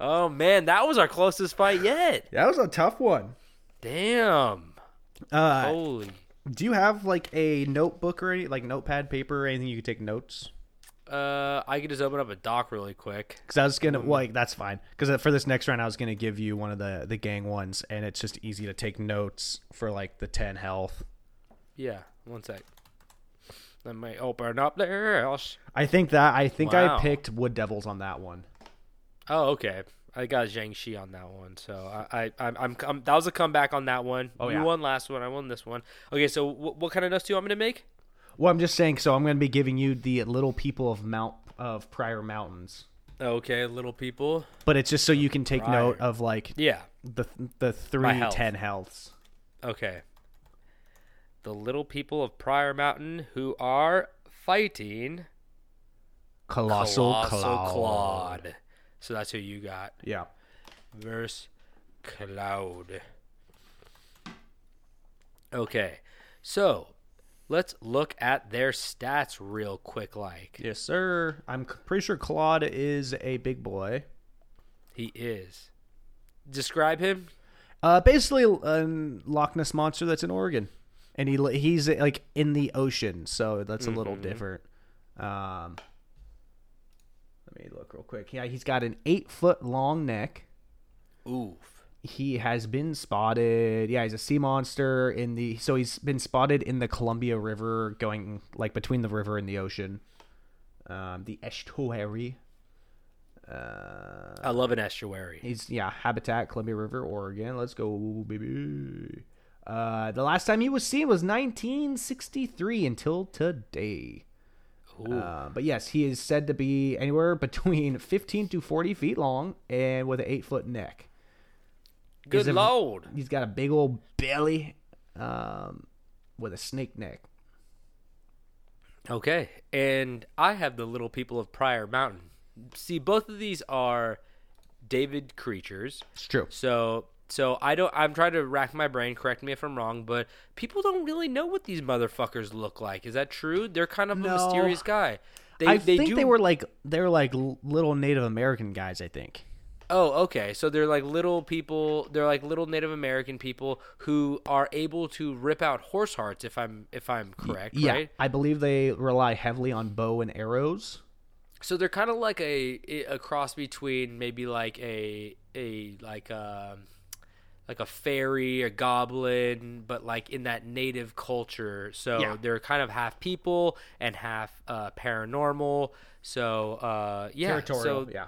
Oh man, that was our closest fight yet. that was a tough one. Damn. Uh, Holy. do you have like a notebook or any like notepad, paper, or anything you can take notes? Uh, I could just open up a doc really quick. Because I was gonna, well, like, that's fine. Because for this next round, I was gonna give you one of the the gang ones, and it's just easy to take notes for like the ten health. Yeah, one sec. Let me open up the house. I think that I think Wow. I picked Wood Devils on that one. Oh, okay. I got Zhang Shi on that one, so I, I I'm, I'm, that was a comeback on that one. Oh, you yeah. won last one. I won this one. Okay, so wh- what kind of notes do you want me to make? Well, I'm just saying. So I'm gonna be giving you the Little People of Mount of Prior Mountains, Okay, little people. but it's just so you can take Prior. note of like Yeah. the the three health. ten healths. Okay. The little people of Prior Mountain who are fighting Colossal, Colossal Claude. Claude. So that's who you got. Yeah. verse Claude. Okay, so let's look at their stats real quick. Like Yes, sir. I'm pretty sure Claude is a big boy. he is. Describe him. Uh, basically, a Loch Ness monster that's in Oregon, and he he's like in the ocean, so that's a little different. Um, let me look real quick. Yeah, he's got an eight foot long neck. Oof. He has been spotted. Yeah, he's a sea monster in the. So he's been spotted in the Columbia River, going like between the river and the ocean. Um, the estuary. Uh, I love an estuary. He's yeah, habitat Columbia River, Oregon. Let's go, baby. Uh, the last time he was seen was 1963 until today. Uh, but yes, he is said to be anywhere between 15 to 40 feet long and with an eight foot neck. Good a- lord. He's got a big old belly um, with a snake neck. Okay, and I have the little people of Prior Mountain. See, both of these are David creatures. It's true. So so I don't I'm trying to rack my brain, correct me if I'm wrong, but people don't really know what these motherfuckers look like. Is that true? They're kind of No. a mysterious guy. They I they think do they were like they were like little Native American guys. I think. Oh, okay. So they're like little people, they're like little Native American people who are able to rip out horse hearts if I'm if I'm correct, Yeah, right? I believe they rely heavily on bow and arrows. So they're kind of like a a cross between maybe like a a like a like a fairy, a goblin, but like in that native culture. So Yeah. they're kind of half people and half uh, paranormal. So uh, yeah, so yeah.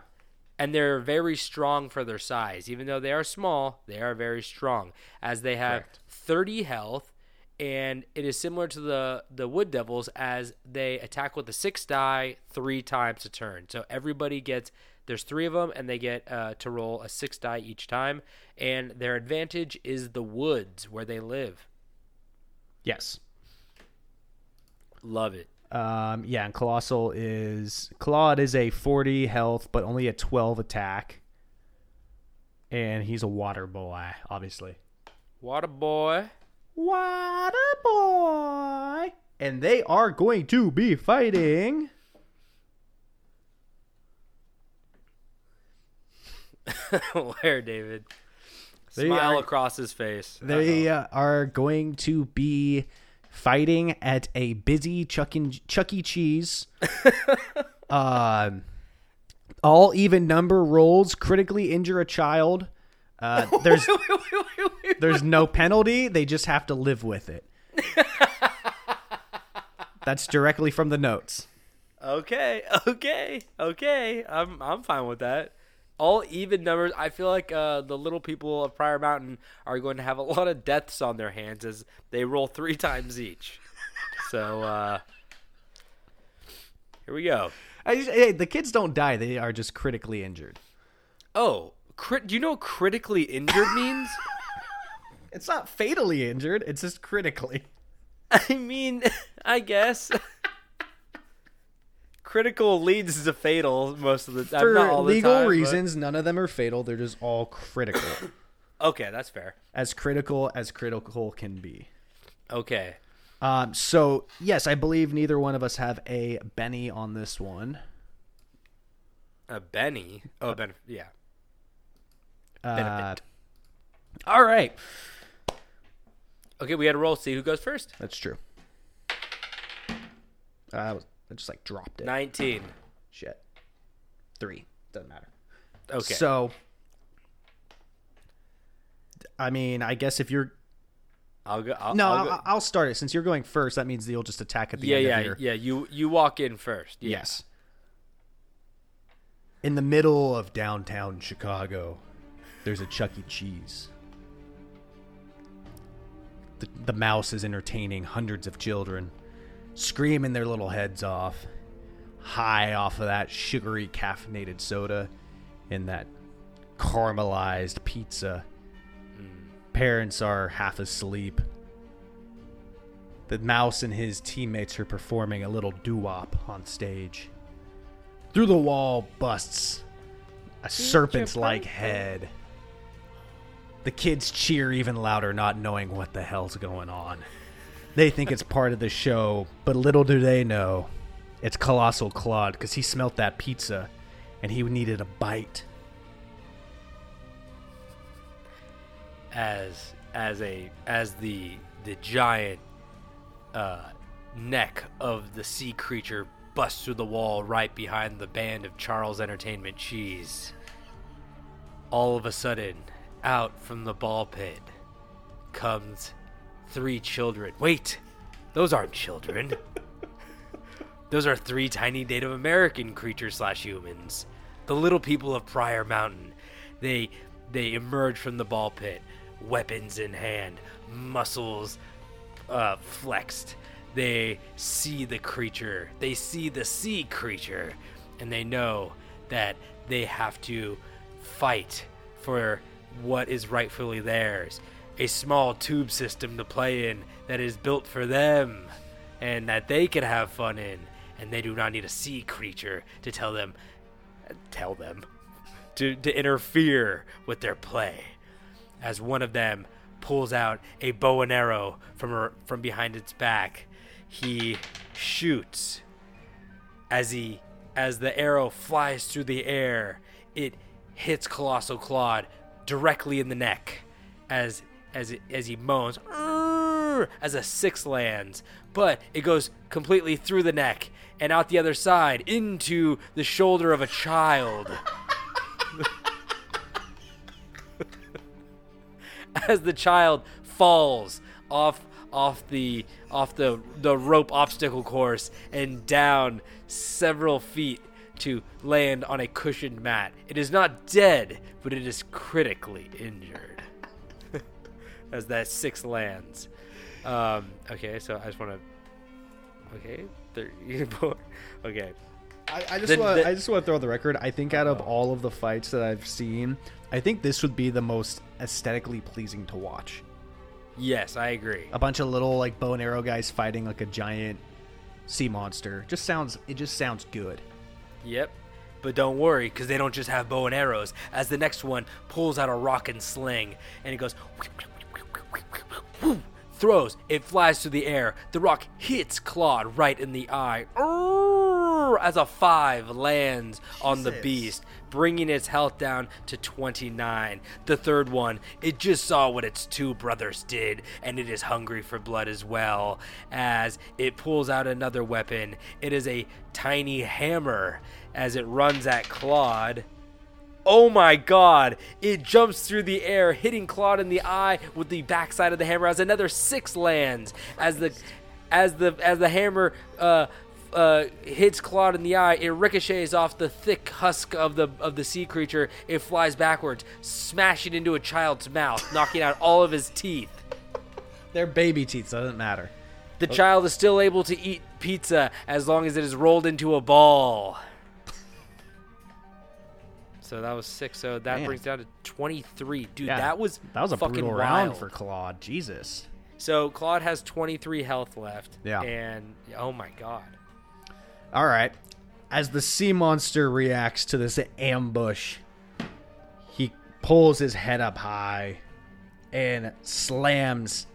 And they're very strong for their size. Even though they are small, they are very strong as they have Correct. 30 health and it is similar to the the wood devils as they attack with a 6 die 3 times a turn. So everybody gets there's 3 of them and they get uh, to roll a 6 die each time and their advantage is the woods where they live. Yes. Love it. Um, yeah, and Colossal is Claude is a 40 health, but only a 12 attack. And he's a water boy, obviously. Water boy. Water boy. And they are going to be fighting. Where, David? They Smile are- across his face. They uh, are going to be fighting at a busy Chuck, and, Chuck E. Cheese. um, All even number rolls critically injure a child. Uh, there's there's no penalty. They just have to live with it. That's directly from the notes. Okay, okay, okay. I'm I'm fine with that. All even numbers. I feel like uh, the little people of Prior Mountain are going to have a lot of deaths on their hands as they roll three times each. So uh, here we go. I just, hey, the kids don't die; they are just critically injured. Oh, crit- do you know what critically injured means? It's not fatally injured; it's just critically. I mean, I guess. Critical leads to fatal most of the time. For not all the legal time, but- reasons, none of them are fatal. They're just all critical, Okay, that's fair. as critical as critical can be. Okay. Um, so yes, I believe neither one of us have a Benny on this one. A Benny. Oh, Ben. Yeah. Uh, Benefit. all right, Okay, we had to roll. See who goes first. that's true. Uh, I just like dropped it. 19. Shit. Three doesn't matter. Okay. So, I mean, I guess if you're I'll go. I'll, no, I'll go- I'll start it since you're going first. That means you'll just attack at the yeah, end yeah, of your yeah. You you walk in first. Yeah. Yes. In the middle of downtown Chicago, there's a Chuck E. Cheese. The, the mouse is entertaining hundreds of children, screaming their little heads off, high off of that sugary caffeinated soda and that caramelized pizza. Parents are half asleep. The mouse and his teammates are performing a little doo wop on stage. Through the wall busts a serpent like head. The kids cheer even louder, not knowing what the hell's going on. They think it's part of the show, but little do they know it's Colossal Claude because he smelt that pizza and he needed a bite. As as a as the the giant uh, neck of the sea creature busts through the wall right behind the band of Charles Entertainment Cheese. All of a sudden, out from the ball pit comes three children. Wait, those aren't children. those are three tiny Native American creatures slash humans. The little people of Prior Mountain. They they emerge from the ball pit, weapons in hand, muscles uh, flexed. They see the creature. They see the sea creature, and they know that they have to fight for what is rightfully theirs. A small tube system to play in that is built for them and that they can have fun in. And they do not need a sea creature to tell them, tell them, to, to interfere with their play. As one of them pulls out a bow and arrow from her, from behind its back, he shoots. As he as the arrow flies through the air, it hits Colossal Claude directly in the neck as as it, as he moans as a six lands, but it goes completely through the neck and out the other side into the shoulder of a child. as the child falls off off the off the the rope obstacle course and down several feet to land on a cushioned mat. It is not dead, but it is critically injured. As that six lands. Um, okay, so I just want to. Okay, three, four. Okay, I, I just want I just want to throw the record. I think out of all of the fights that I've seen, I think this would be the most aesthetically pleasing to watch. yes, I agree. A bunch of little like bow and arrow guys fighting like a giant sea monster. Just sounds it just sounds good. Yep. But don't worry, because they don't just have bow and arrows. As the next one pulls out a rock and sling, and it goes, throws, it flies through the air. The rock hits Claude right in the eye. as a five lands on the beast, bringing its health down to 29. The third one, it just saw what its two brothers did, and it is hungry for blood as well. As it pulls out another weapon, it is a tiny hammer as it runs at Claude. Oh my god! It jumps through the air, hitting Claude in the eye with the backside of the hammer as another six lands. As the as the as the hammer uh, uh, hits Claude in the eye, it ricochets off the thick husk of the of the sea creature. It flies backwards, smashing into a child's mouth, knocking out all of his teeth. They're baby teeth, so it doesn't matter. The child is still able to eat pizza as long as it is rolled into a ball. So that was six. So that Man. brings down to twenty-three. Dude, Yeah, that was that was a fucking brutal wild. round for Claude. Jesus. So Claude has twenty-three health left. Yeah. And oh my god. All right. As the sea monster reacts to this ambush, he pulls his head up high and slams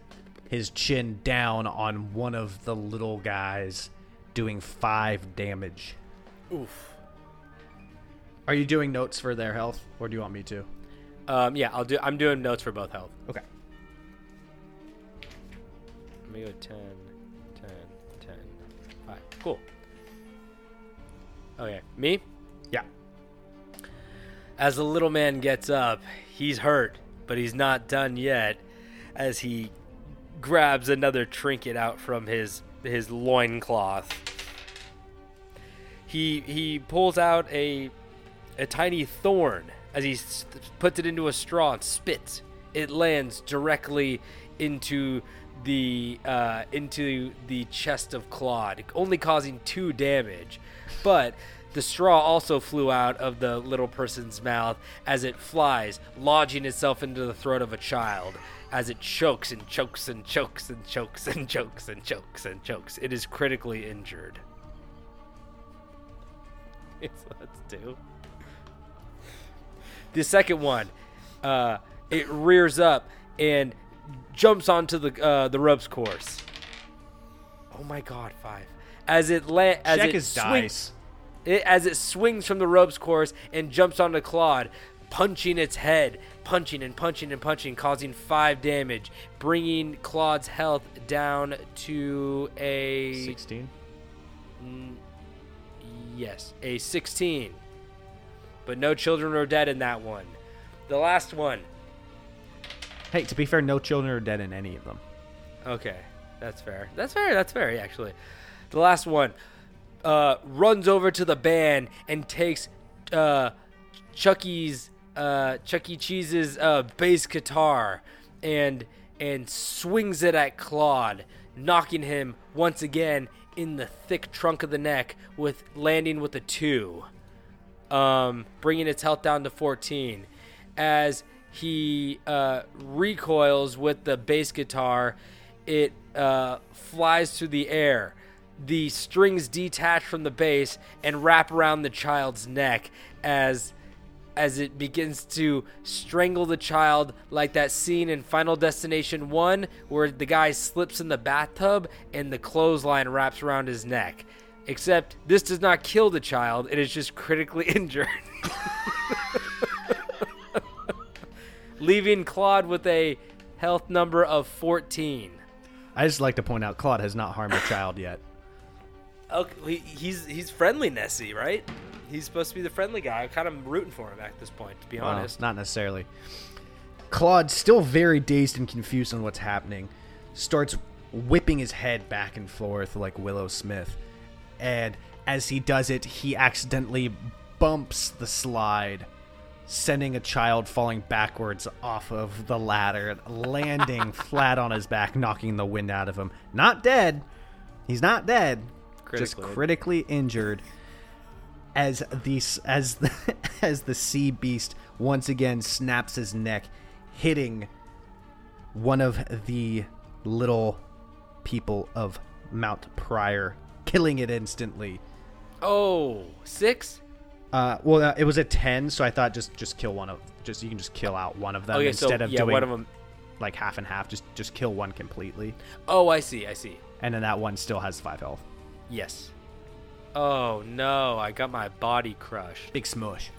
his chin down on one of the little guys, doing five damage. Oof. Are you doing notes for their health, or do you want me to? Um, yeah, I'll do. I'm doing notes for both health. Okay. Let me go 10, 10, 10, 5. Cool. Okay, me? Yeah. As the little man gets up, he's hurt, but he's not done yet as he grabs another trinket out from his his loincloth. He he pulls out a a tiny thorn as he puts it into a straw and spits. It lands directly into the uh, into the chest of Claude, only causing two damage. But the straw also flew out of the little person's mouth as it flies, lodging itself into the throat of a child. As it chokes and chokes and chokes and chokes and chokes and chokes and chokes, it is critically injured. that's two. The second one, uh, it rears up and jumps onto the uh, the ropes course. Oh my god, five! As it la- as Check it his swing- dice. it, as it swings from the ropes course and jumps onto Claude, punching its head, punching and punching and punching, causing five damage, bringing Claude's health down to a 16. yes, a 16. But no children are dead in that one. The last one. Hey, to be fair, no children are dead in any of them. Okay, that's fair. That's fair. That's fair, actually. The last one uh, runs over to the band and takes uh, Chucky's uh, Chuck E. Cheese's uh, bass guitar and and swings it at Claude, knocking him once again in the thick trunk of the neck, with landing with a two um, bringing its health down to 14. As he uh, recoils with the bass guitar, it uh, flies through the air. The strings detach from the bass and wrap around the child's neck as as it begins to strangle the child like that scene in Final Destination 1 where the guy slips in the bathtub and the clothesline wraps around his neck. Except this does not kill the child, it is just critically injured. Leaving Claude with a health number of 14. I just like to point out Claude has not harmed a child yet. Okay, he, he's he's friendly Nessie, right? He's supposed to be the friendly guy. I'm kind of rooting for him at this point, to be Well, honest. not necessarily. Claude, still very dazed and confused on what's happening, starts whipping his head back and forth like Willow Smith. And as he does it, he accidentally bumps the slide, sending a child falling backwards off of the ladder, landing flat on his back, knocking the wind out of him. Not dead. He's not dead. Just Critically. critically injured as the as the, as the sea beast once again snaps his neck, hitting one of the little people of Mount Prior, killing it instantly. Oh, six? Uh, well, uh, it was a ten, so I thought just just kill one of just you can just kill out one of them Okay, so instead of yeah, doing one of them. like half and half. Just just kill one completely, Oh, I see, I see. and then that one still has five health. Yes. Oh no, I got my body crushed. Big smush.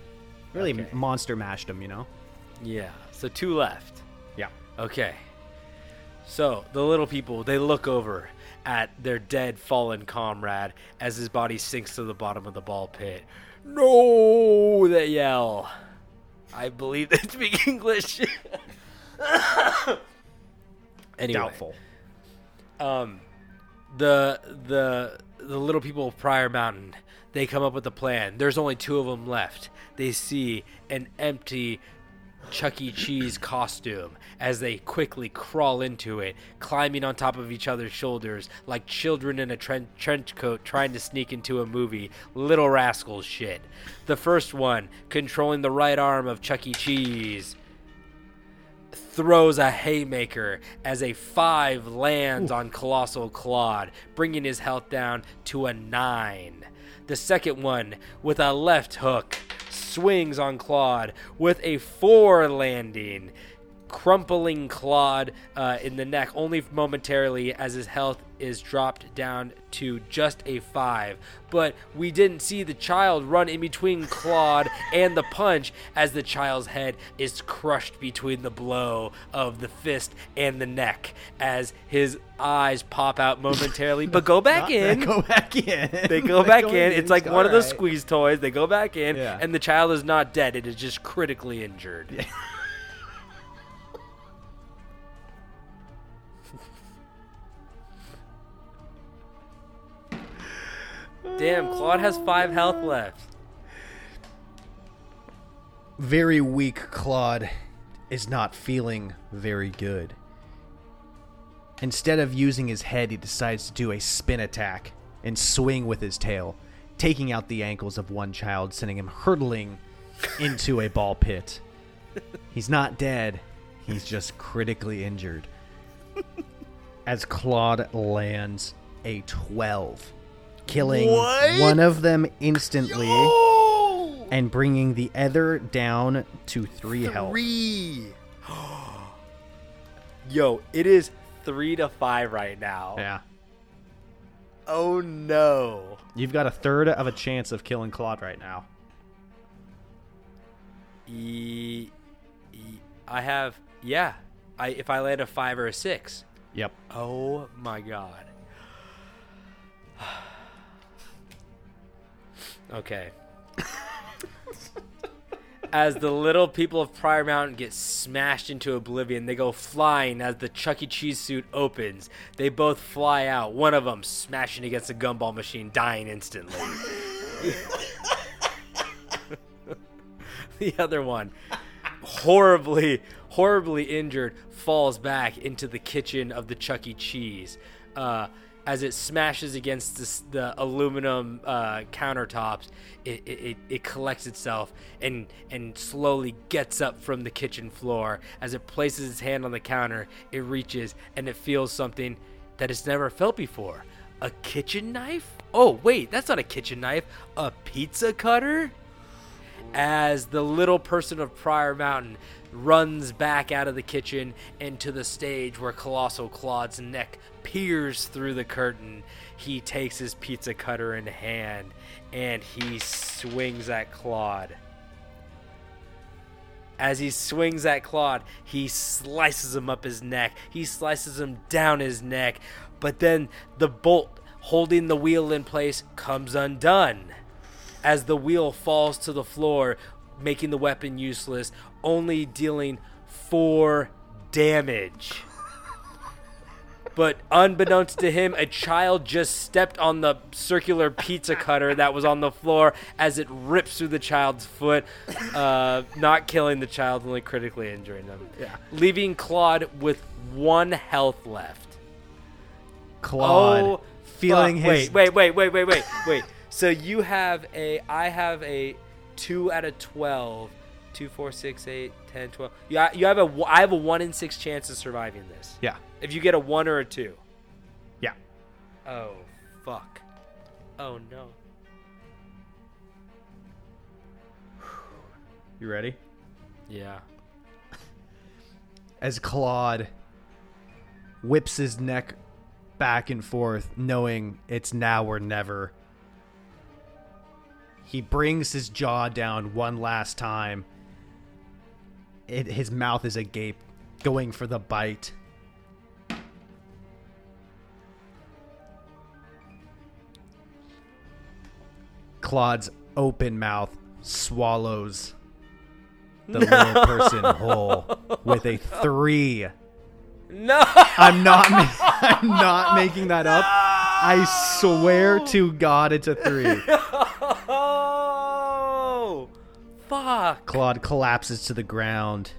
Really Okay. monster mashed him, you know? Yeah, so two left. Yeah. Okay. So the little people they look over at their dead fallen comrade as his body sinks to the bottom of the ball pit. No, they yell. I believe they speak English. anyway, Doubtful. um, the the the little people of Prior Mountain they come up with a plan. There's only two of them left. They see an empty Chuck E. Cheese costume as they quickly crawl into it, climbing on top of each other's shoulders like children in a tren- trench coat trying to sneak into a movie. Little rascals shit. The first one, controlling the right arm of Chuck E. Cheese, throws a haymaker as a five lands on Colossal Claude, bringing his health down to a nine. The second one, with a left hook, swings on Claude with a four landing, crumpling Claude uh, in the neck only momentarily as his health is dropped down to just a five. But we didn't see the child run in between Claude and the punch as the child's head is crushed between the blow of the fist and the neck as his eyes pop out momentarily but go back in. Go back in. They go back in. It's like one of those squeeze toys. They go back in, Yeah. and the child is not dead. It is just critically injured. Damn, Claude has five health left. Very weak Claude is not feeling very good. Instead of using his head, he decides to do a spin attack and swing with his tail, taking out the ankles of one child, sending him hurtling into a ball pit. He's not dead, he's just critically injured. As Claude lands a 12, killing one of them instantly and bringing the other down to three health. Three. Yo, it is three to five right now. Yeah. Oh no. You've got a third of a chance of killing Claude right now. E, e, I have yeah. I if I land a five or a six. Yep. Oh my god. Okay. As the little people of Prior Mountain get smashed into oblivion, they go flying as the Chuck E. Cheese suit opens. They both fly out, one of them smashing against a gumball machine, dying instantly. the other one, horribly, horribly injured, falls back into the kitchen of the Chuck E. Cheese. Uh, as it smashes against this, the aluminum uh, countertops, it, it, it, collects itself and, and slowly gets up from the kitchen floor. As it places its hand on the counter, it reaches and it feels something that it's never felt before. A kitchen knife? Oh, wait, that's not a kitchen knife. A pizza cutter? as the little person of Prior Mountain runs back out of the kitchen and to the stage where Colossal Claude's neck peers through the curtain. He takes his pizza cutter in hand and he swings at Claude. As he swings at Claude, he slices him up his neck. He slices him down his neck. But then the bolt holding the wheel in place comes undone as the wheel falls to the floor, making the weapon useless, only dealing four damage. But unbeknownst to him, a child just stepped on the circular pizza cutter that was on the floor as it rips through the child's foot, uh, not killing the child, only critically injuring them. Yeah. Leaving Claude with one health left. Claude Oh, feeling fuck. his Wait, wait, wait, wait, wait, wait, wait. So you have a, I have a two out of 12. 2, 4, 6, 8, 10, 12. Yeah, you have a, I have a one in six chance of surviving this. Yeah. If you get a one or a two. Yeah. Oh, fuck. Oh no. You ready? Yeah. As Claude whips his neck back and forth, knowing it's now or never, He brings his jaw down one last time. It, his mouth is agape, going for the bite. Claude's open mouth swallows the little person whole with a three. No. I'm not. ma- I'm not making that up. I swear to God, it's a three. Oh, fuck. Claude collapses to the ground.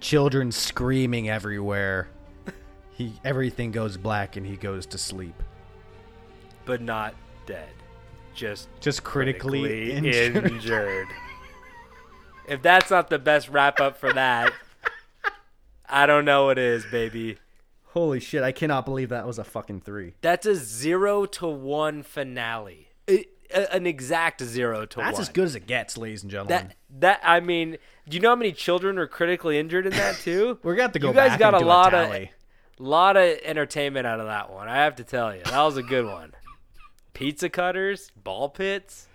Children screaming everywhere. He everything goes black and he goes to sleep. But not dead. Just Just critically, critically injured. injured. if that's not the best wrap up for that, I don't know what is, baby. Holy shit! I cannot believe that was a fucking three. That's a zero to one finale. It, a- an exact zero to one. That's one. as good as it gets, ladies and gentlemen. That that I mean, do you know how many children are critically injured in that too? We're gonna have to go You guys back got and a lot tally. of lot of entertainment out of that one. I have to tell you, that was a good one. Pizza cutters, ball pits.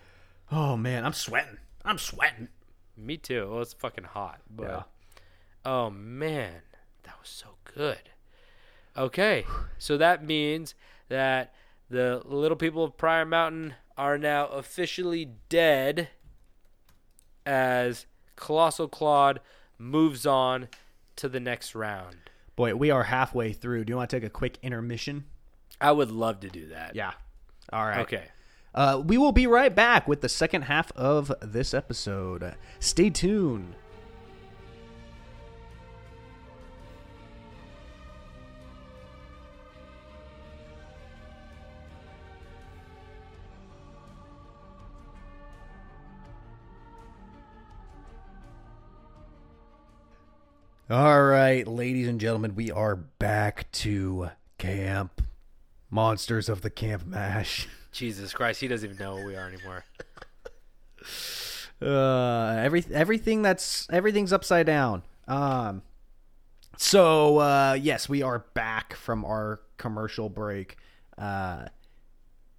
Oh man, I'm sweating. I'm sweating. Me too. Well, it's fucking hot. But, Yeah. Oh man, that was so good. Okay, so that means that the little people of Prior Mountain are now officially dead as Colossal Claude moves on to the next round. Boy, we are halfway through. Do you want to take a quick intermission? I would love to do that. Yeah. All right. Okay. Uh, we will be right back with the second half of this episode. Stay tuned. All right, ladies and gentlemen, we are back to camp. Monsters of the Camp Mash. Jesus Christ, he doesn't even know what we are anymore. uh every everything that's everything's upside down. Um so uh yes we are back from our commercial break. Uh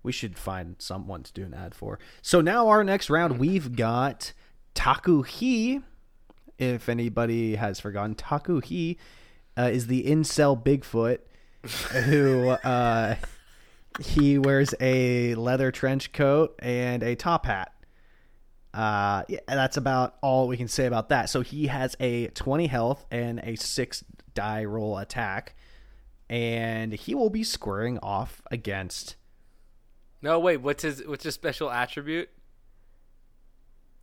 we should find someone to do an ad for. So now our next round we've got Taku-He. If anybody has forgotten Taku-He uh, is the incel bigfoot who uh he wears a leather trench coat and a top hat uh, yeah, that's about all we can say about that. So he has a 20 health and a 6 die roll attack. And he will be squaring off against. No, wait. What's his What's his special attribute?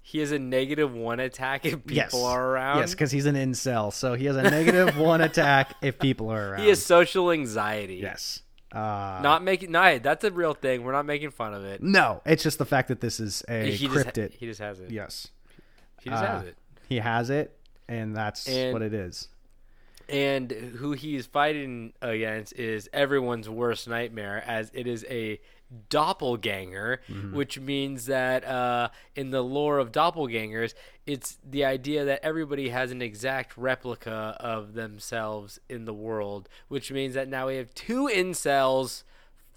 He has a negative one attack if people yes. are around. Yes, because he's an incel. So he has a negative 1 attack if people are around. he has social anxiety. Yes. Uh, Not making. No, that's a real thing. We're not making fun of it. no, it's just the fact that this is a he cryptid. Just, he just has it. yes. He just Uh, has it. He has it, and that's And- what it is. And who he's fighting against is everyone's worst nightmare, as it is a doppelganger, Mm-hmm. which means that uh, in the lore of doppelgangers, it's the idea that everybody has an exact replica of themselves in the world, which means that now we have two incels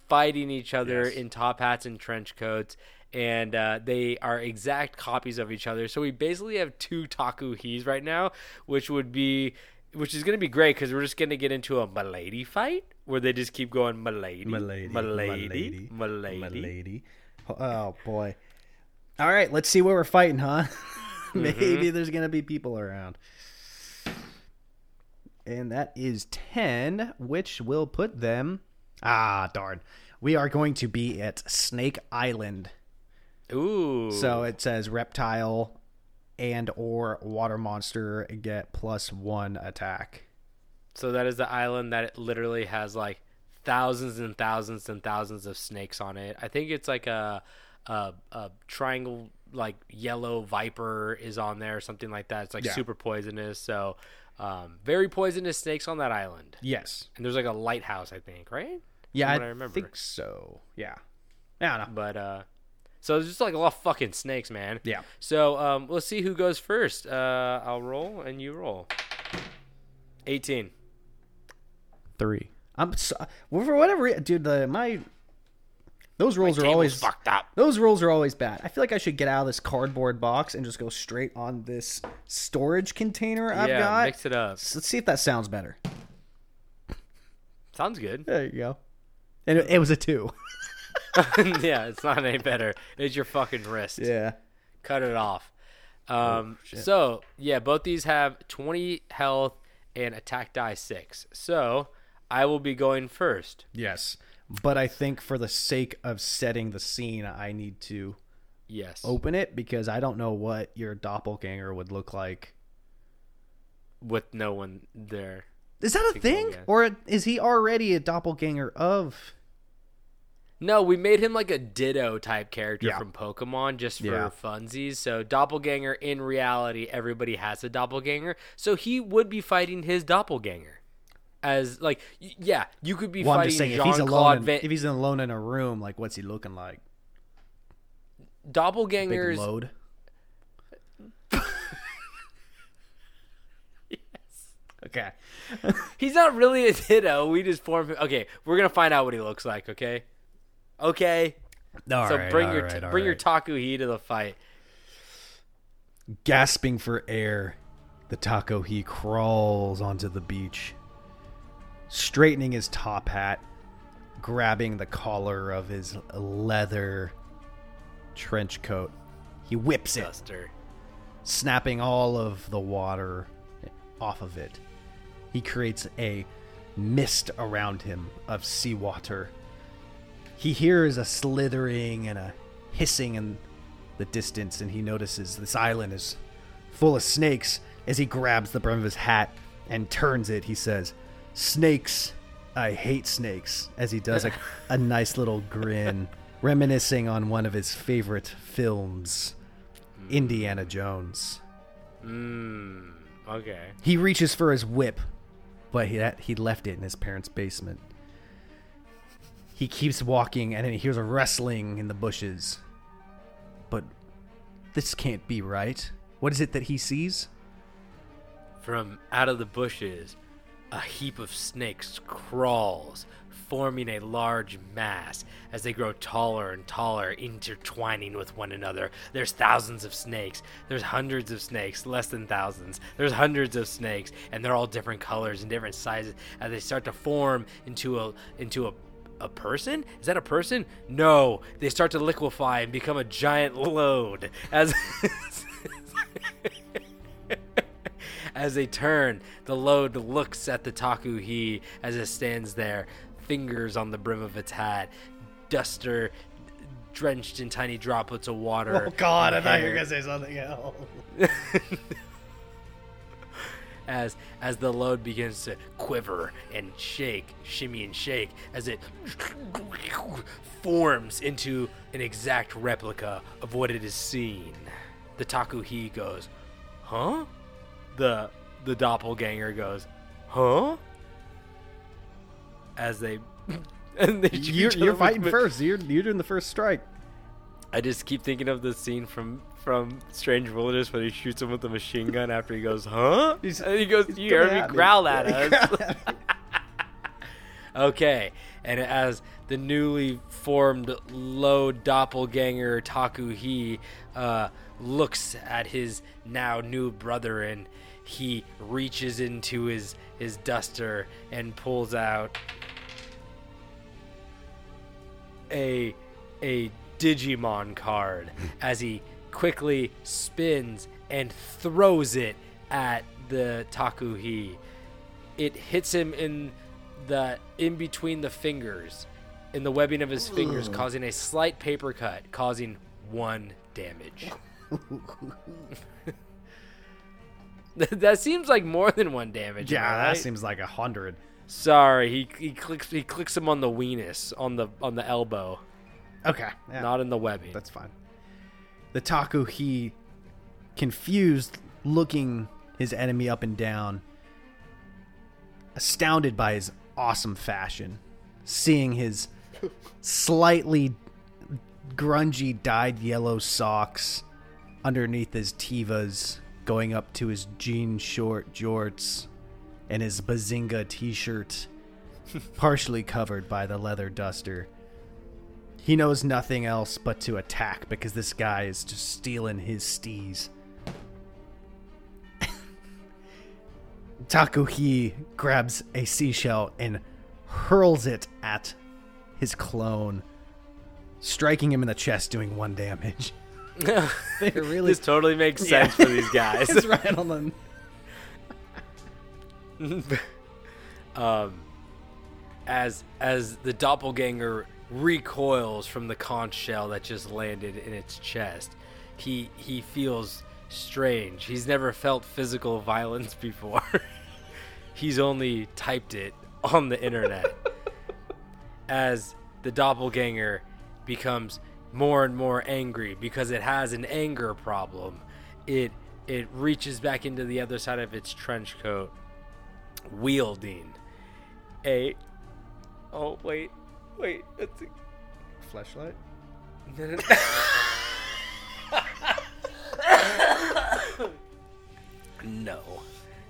fighting each other Yes. in top hats and trench coats. And uh, they are exact copies of each other. So we basically have two Taku He's right now, which would be which is going to be great because we're just going to get into a Milady fight where they just keep going Milady, Milady, Milady, Milady, Milady. Oh boy. All right, let's see where we're fighting, huh? Maybe there's gonna be people around. And that is ten, which will put them. Ah, darn. We are going to be at Snake Island. Ooh, So it says reptile and or water monster get plus one attack. So that is the island that literally has like thousands and thousands and thousands of snakes on it. I think it's like a a, a triangle like yellow viper is on there or something like that. It's like Yeah. super poisonous. So um, very poisonous snakes on that island. Yes. And there's like a lighthouse, I think, right? Yeah, I, I remember. think so. Yeah. I don't know. But uh so it's just like a lot of fucking snakes, man. Yeah. So um let's see who goes first. Uh I'll roll and you roll. 18. Three. I'm so, well, for whatever, dude. The my Those rolls are always fucked up. Those rolls are always bad. I feel like I should get out of this cardboard box and just go straight on this storage container I've yeah, got. mix it up. S- Let's see if that sounds better. Sounds good. There you go. And it, it was a two. yeah, it's not any better. It's your fucking wrist. yeah. Cut it off. Um, Oh, so yeah, both these have 20 health and attack die six. So I will be going first. Yes. But I think for the sake of setting the scene, I need to Yes. open it because I don't know what your doppelganger would look like. With no one there. Is that a thing? Or is he already a doppelganger of. No, we made him like a Ditto type character Yeah. from Pokemon just for Yeah. funsies. So doppelganger in reality, everybody has a doppelganger. So he would be fighting his doppelganger. As like, yeah, you could be Well, I'm fighting just saying, if he's, alone Claude in, if he's alone in a room, like, what's he looking like? Big doppelgangers. load? Okay. He's not really a Ditto. We just form him. Okay, we're gonna find out what he looks like. Okay. Okay. All so right, bring your right, bring your right. Taku He to the fight. Gasping for air, the Taku-He crawls onto the beach, straightening his top hat, grabbing the collar of his leather trench coat. He whips it, Duster. snapping all of the water off of it. He creates a mist around him of seawater. He hears a slithering and a hissing in the distance, and he notices this island is full of snakes. As he grabs the brim of his hat and turns it, he says, Snakes, I hate snakes, as he does a, a nice little grin, reminiscing on one of his favorite films, hmm. Indiana Jones. Mmm. Okay. He reaches for his whip, but he, he left it in his parents' basement. He keeps walking and then he hears a rustling in the bushes. But this can't be right. What is it that he sees? From out of the bushes, a heap of snakes crawls, forming a large mass as they grow taller and taller, intertwining with one another. There's thousands of snakes. There's hundreds of snakes, less than thousands. There's hundreds of snakes, and they're all different colors and different sizes as they start to form into a into a a person? Is that a person? No. They start to liquefy and become a giant load as As they turn, the load looks at the Taku He as it stands there, fingers on the brim of its hat, duster drenched in tiny droplets of water. Oh, and hair. say something else. as as the load begins to quiver and shake, shimmy and shake, as it forms into an exact replica of what it is seen. The Taku He goes, "Huh?" The the doppelganger goes, "Huh?" As they and they You're, you're fighting mi- first. You're, you're doing the first strike. I just keep thinking of the scene from from Strange Wilderness when he shoots him with the machine gun after he goes, "Huh?" He's- and he goes, "You heard coming me growl at Yeah, us." growled at me. okay, and as the newly formed low doppelganger Taku He uh, looks at his now new brother and he reaches into his his duster and pulls out a a Digimon card as he quickly spins and throws it at the Taku-He. It hits him in the in between the fingers, in the webbing of his fingers, causing a slight paper cut, causing one damage. That- seems like more than one damage. Yeah, that seems like a hundred. Sorry, he, he clicks he clicks him on the weenus on the on the elbow, Okay. Yeah, not in the webbing. that's fine. The Taku he confused, looking his enemy up and down, astounded by his awesome fashion, seeing his slightly grungy dyed yellow socks underneath his Tevas going up to his jean short jorts and his bazinga t-shirt partially covered by the leather duster he knows nothing else but to attack because this guy is just stealing his stees. Taku-He grabs a seashell and hurls it at his clone, striking him in the chest, doing one damage. They really This totally makes sense for these guys. it's right on the um, as as the doppelganger recoils from the conch shell that just landed in its chest, he he feels strange. He's never felt physical violence before. He's only typed it on the internet. as the doppelganger becomes more and more angry because it has an anger problem, it it reaches back into the other side of its trench coat. Wielding. A oh wait wait that's a, flashlight. no, no, no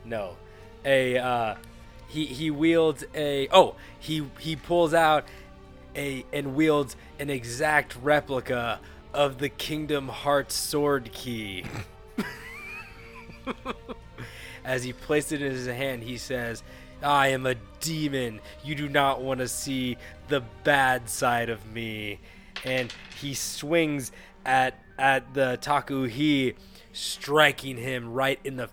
no. A uh he he wields a oh he he pulls out a and wields an exact replica of the kingdom hearts sword key As he placed it in his hand, he says, I am a demon. You do not want to see the bad side of me. And he swings at at the Taku-He, striking him right in the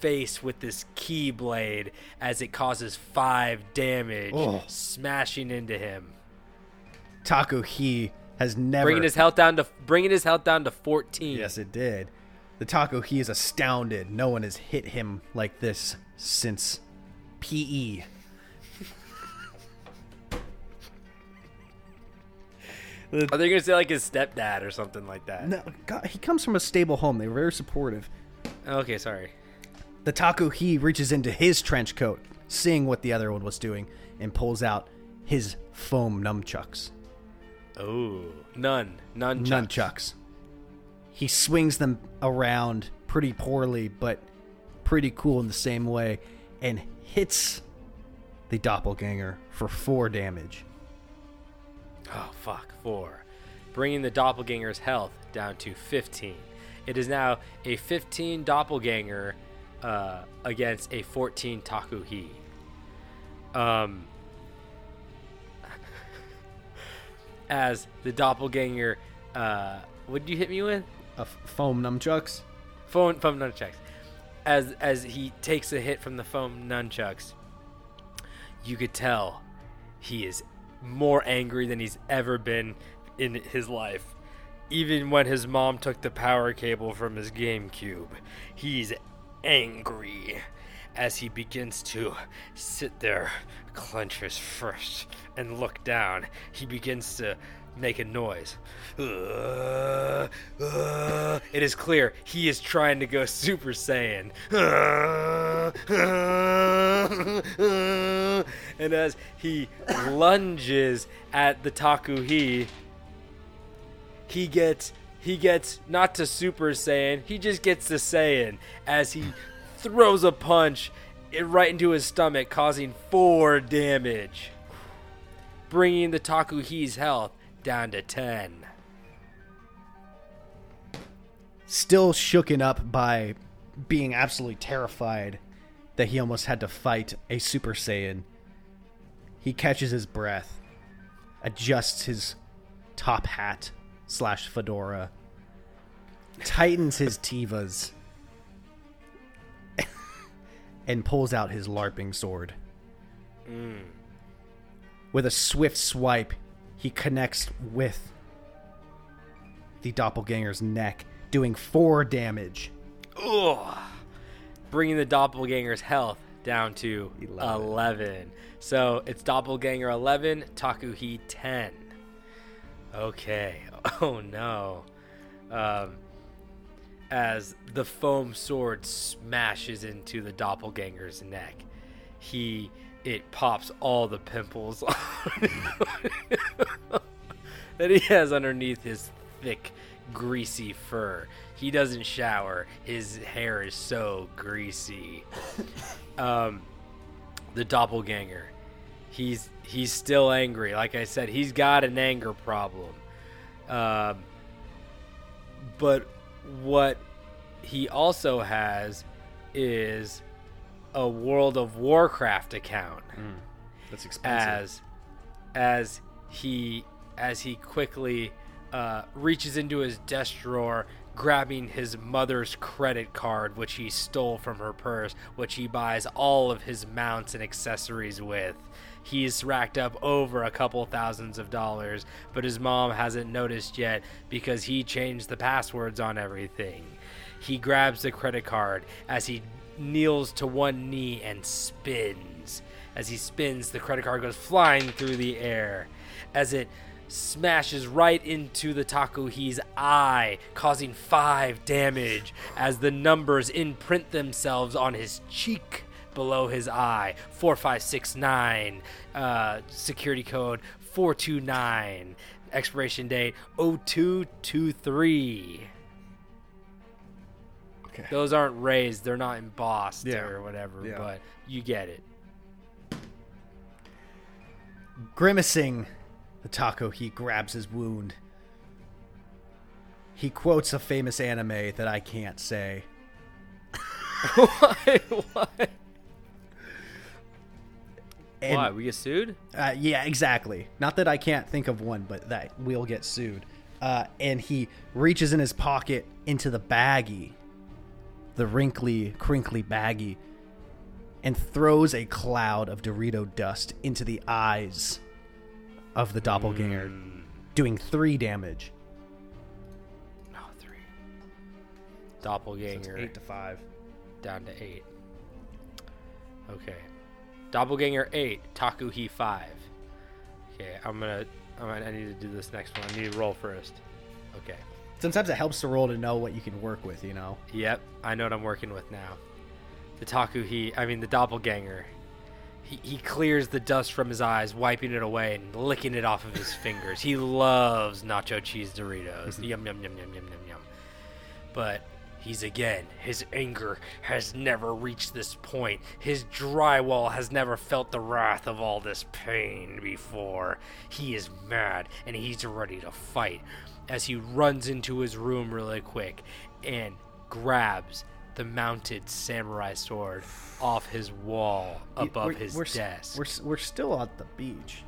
face with this keyblade as it causes five damage, Oh. smashing into him, Taku-He has never. bringing his health down to bringing his health down to fourteen. Yes, it did. The Taku-He is astounded. No one has hit him like this since. PE. Are they gonna say like his stepdad or something like that? No, God, he comes from a stable home. They were very supportive. Okay, sorry. The Taku-He reaches into his trench coat, seeing what the other one was doing, and pulls out his foam nunchucks. Oh, none, none, none. Nunchucks. He swings them around pretty poorly, but pretty cool in the same way, and hits the doppelganger for four damage. Oh, fuck. Four. Bringing the doppelganger's health down to 15. It is now a 15 doppelganger uh, against a 14 Taku-He. Um, as the doppelganger, uh, what did you hit me with? A f- foam nunchucks. Foam, foam nunchucks. As as he takes a hit from the foam nunchucks, you could tell he is more angry than he's ever been in his life. Even when his mom took the power cable from his GameCube, he's angry as he begins to sit there, clench his fist, and look down. He begins to make a noise. Uh, uh, it is clear he is trying to go Super Saiyan. Uh, uh, uh, and as he lunges at the Taku-He, he gets he gets not to Super Saiyan, he just gets to Saiyan as he throws a punch right into his stomach, causing four damage, bringing the Taku-He's health down to ten. Still shooken up by being absolutely terrified that he almost had to fight a Super Saiyan, he catches his breath, adjusts his top hat slash fedora, tightens his Tevas, and pulls out his LARPing sword. Mm. With a swift swipe, he connects with the doppelganger's neck, doing four damage. Ugh. Bringing the doppelganger's health down to 11. Eleven. So it's doppelganger 11, Taku-He 10. Okay. Oh no. Um, as the foam sword smashes into the doppelganger's neck, he it pops all the pimples that he has underneath his thick, greasy fur. He doesn't shower. His hair is so greasy. um, the doppelganger he's he's still angry. Like I said, he's got an anger problem. Um, but what he also has is a World of Warcraft account That's expensive. as as he as he quickly uh, reaches into his desk drawer grabbing his mother's credit card which he stole from her purse which he buys all of his mounts and accessories with. He's racked up over a couple thousands of dollars but his mom hasn't noticed yet because he changed the passwords on everything. He grabs the credit card as he kneels to one knee and spins. As he spins, the credit card goes flying through the air as it smashes right into the Taku-He's eye, causing five damage as the numbers imprint themselves on his cheek below his eye. 4569, uh, security code 429, expiration date 0223 okay. those aren't raised they're not embossed Yeah. or whatever Yeah. but you get it Grimacing, the Taku-He grabs his wound. He quotes a famous anime that I can't say. why why And- why we get sued Uh, yeah, exactly. Not that I can't think of one, but that we'll get sued. Uh, and he reaches in his pocket into the baggie, the wrinkly, crinkly baggie, and throws a cloud of Dorito dust into the eyes of the doppelganger, mm. doing three damage. oh three. Doppelganger. Eight to five. down to eight. Okay. Doppelganger eight Taku-He five. Okay i'm gonna i'm gonna i need to do this next one. I need to roll first. Okay Sometimes it helps to roll to know what you can work with, you know. Yep, I know what I'm working with now. The Taku-He, I mean the doppelganger. He, he clears the dust from his eyes, wiping it away and licking it off of his fingers. He loves nacho cheese Doritos. Mm-hmm. yum yum yum yum yum yum yum. But he's again, his anger has never reached this point. His drywall has never felt the wrath of all this pain before. He is mad and he's ready to fight as he runs into his room really quick and grabs the mounted samurai sword off his wall above We're- his we're, s- desk. We're, we're still at the beach.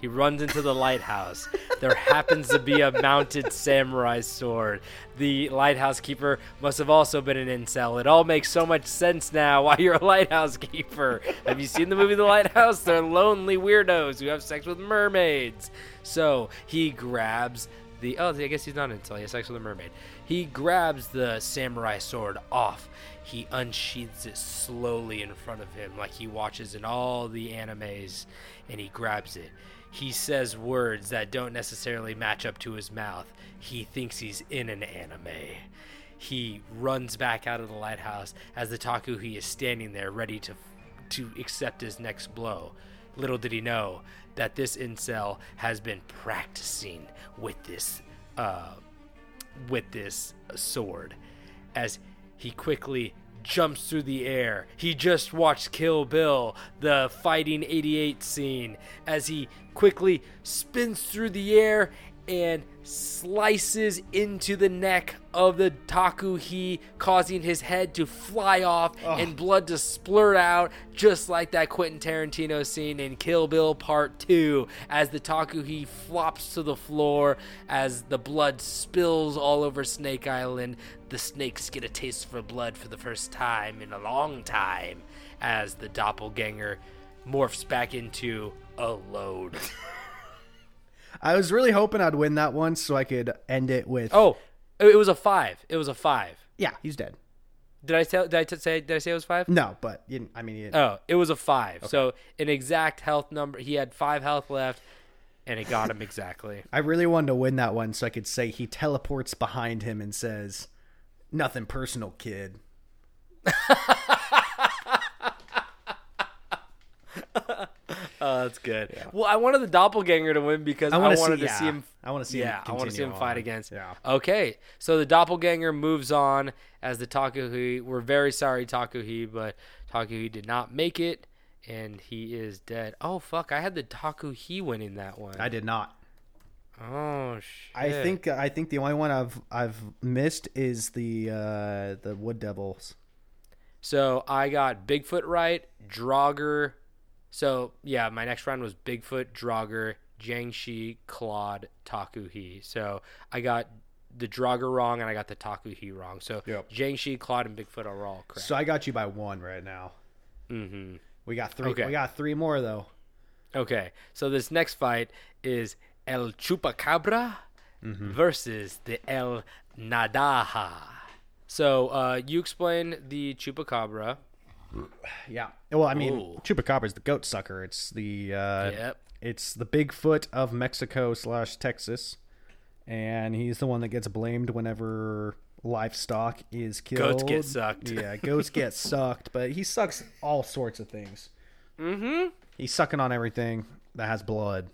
He runs into the lighthouse. There happens to be a mounted samurai sword. The lighthouse keeper must have also been an incel. It all makes so much sense now why you're a lighthouse keeper. Have you seen the movie The Lighthouse? They're lonely weirdos who have sex with mermaids. So he grabs the. Oh, I guess he's not an incel. He has sex with a mermaid. He grabs the samurai sword off. He unsheathes it slowly in front of him, like he watches in all the animes, and he grabs it. He says words that don't necessarily match up to his mouth. He thinks he's in an anime. He runs back out of the lighthouse as the Taku-He is standing there ready to to accept his next blow. Little did he know that this incel has been practicing with this uh, with this sword as he quickly jumps through the air. He just watched Kill Bill, the fighting 88 scene, as he quickly spins through the air and slices into the neck of the Taku-He, causing his head to fly off and blood to splurt out, just like that Quentin Tarantino scene in Kill Bill Part 2, as the Taku-He flops to the floor, as the blood spills all over Snake Island. The snakes get a taste for blood for the first time in a long time, as the doppelganger morphs back into a load. I was really hoping I'd win that one so I could end it with. Oh, it was a five. It was a five. yeah, he's dead. Did I tell? Did I t- say? Did I say it was five? No, but you I mean, you Oh, it was a five. So an exact health number. He had five health left, and it got him exactly. I really wanted to win that one so I could say he teleports behind him and says, "Nothing personal, kid." Oh, that's good. Well, I wanted the doppelganger to win because I, I wanna see- wanted to yeah. see him. I wanna see him Yeah, I want to see him continue fight against. Yeah. Okay, so the doppelganger moves on as the Taku-He. We're very sorry, Taku-He, but Taku-He did not make it, and he is dead. Oh fuck! I had the Taku He winning that one. I did not. Oh shit! I think I think the only one I've I've missed is the uh, the Wood Devils. So I got Bigfoot right, Draugr. So yeah, my next round was Bigfoot, Draugr, Jiangshi, Claude, Taku He. So I got the Draugr wrong and I got the Taku He wrong. So Yep. Jiangshi, Claude, and Bigfoot are all correct. So I got you by one right now. mm-hmm. We got three. Okay. We got three more though. Okay, so this next fight is El Chupacabra Mm-hmm. versus the El Naddaha. So uh, you explain the Chupacabra. Yeah. Well, I mean, Ooh. Chupacabra is the goat sucker. It's the uh, Yep. it's the Bigfoot of Mexico slash Texas, and he's the one that gets blamed whenever livestock is killed. Goats get sucked. Yeah, goats get sucked, but he sucks all sorts of things. Mm-hmm. He's sucking on everything that has blood.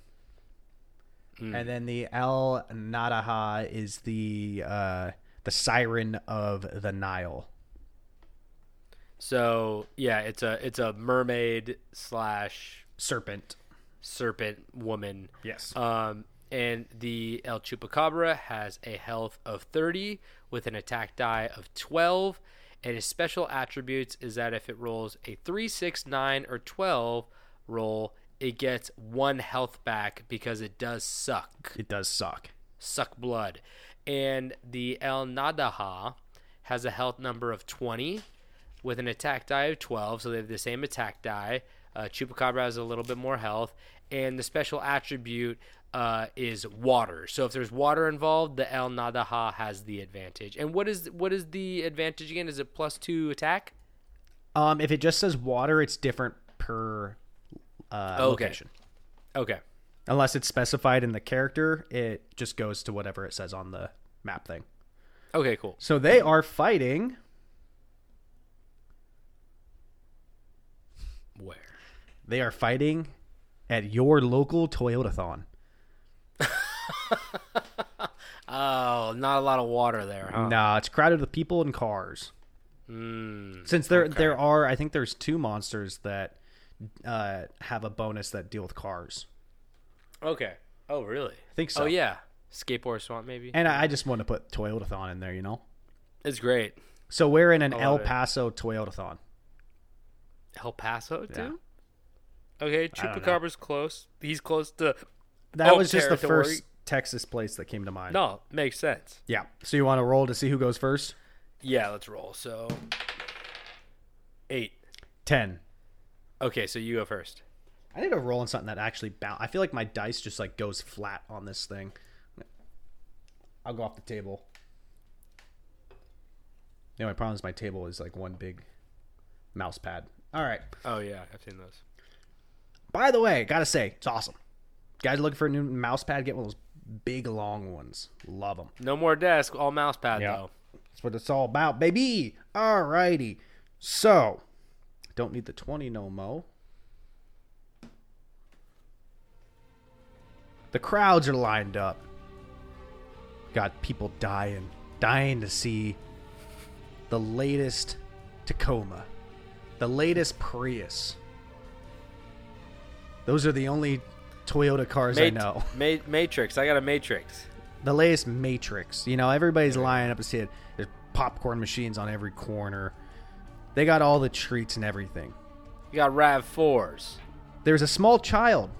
Hmm. And then the El Naddaha is the uh, the siren of the Nile. So yeah, it's a it's a mermaid slash Serpent. serpent woman. Yes. Um, and the El Chupacabra has a health of 30 with an attack die of 12. And his special attributes is that if it rolls a 3, 6, 9, or 12 roll, it gets one health back because it does suck. it does suck. Suck blood. And the El Naddaha has a health number of 20 with an attack die of 12, so they have the same attack die. Uh, Chupacabra has a little bit more health, and the special attribute uh, is water. So if there's water involved, the El Naddaha has the advantage. And what is what is the advantage again? Is it plus two attack? Um, if it just says water, it's different per uh, Okay. location. Okay. Unless it's specified in the character, it just goes to whatever it says on the map thing. Okay, cool. So they are fighting. Where? They are fighting at your local Toyotathon. Oh, not a lot of water there, huh? Nah, it's crowded with people and cars. Mm, Since there there are, I think there's two monsters that uh, have a bonus that deal with cars. okay. Oh, really? I think so. Oh, yeah. Scape Ore swamp, maybe. And I I just want to put Toyotathon in there, you know. It's great. So we're in an El it. Paso Toyotathon. El Paso, too. Yeah. Okay, know. Chupacabra's close. He's close to. That was just the first Texas place that came to mind. No, makes sense. Yeah. So you want to roll to see who goes first? Yeah, let's roll. So, eight, ten. Okay, so you go first. I need to roll on something that actually bounce. I feel like my dice just like goes flat on this thing. I'll go off the table. The my problem is my table is like one big mouse pad. All right. Oh yeah, I've seen those. By the way, gotta say, it's awesome. Guys looking for a new mouse pad, get one of those big long ones. Love them. No more desk, all mouse pad Yeah. though. That's what it's all about, baby. Alrighty. So, don't need the 20 no mo. The crowds are lined up. Got people dying, dying to see the latest Tacoma, the latest Prius. Those are the only Toyota cars I know. Ma- Matrix. I got a Matrix. the latest Matrix. You know, everybody's lining up to see it. There's popcorn machines on every corner. They got all the treats and everything. You got Rav fours. There's a small child.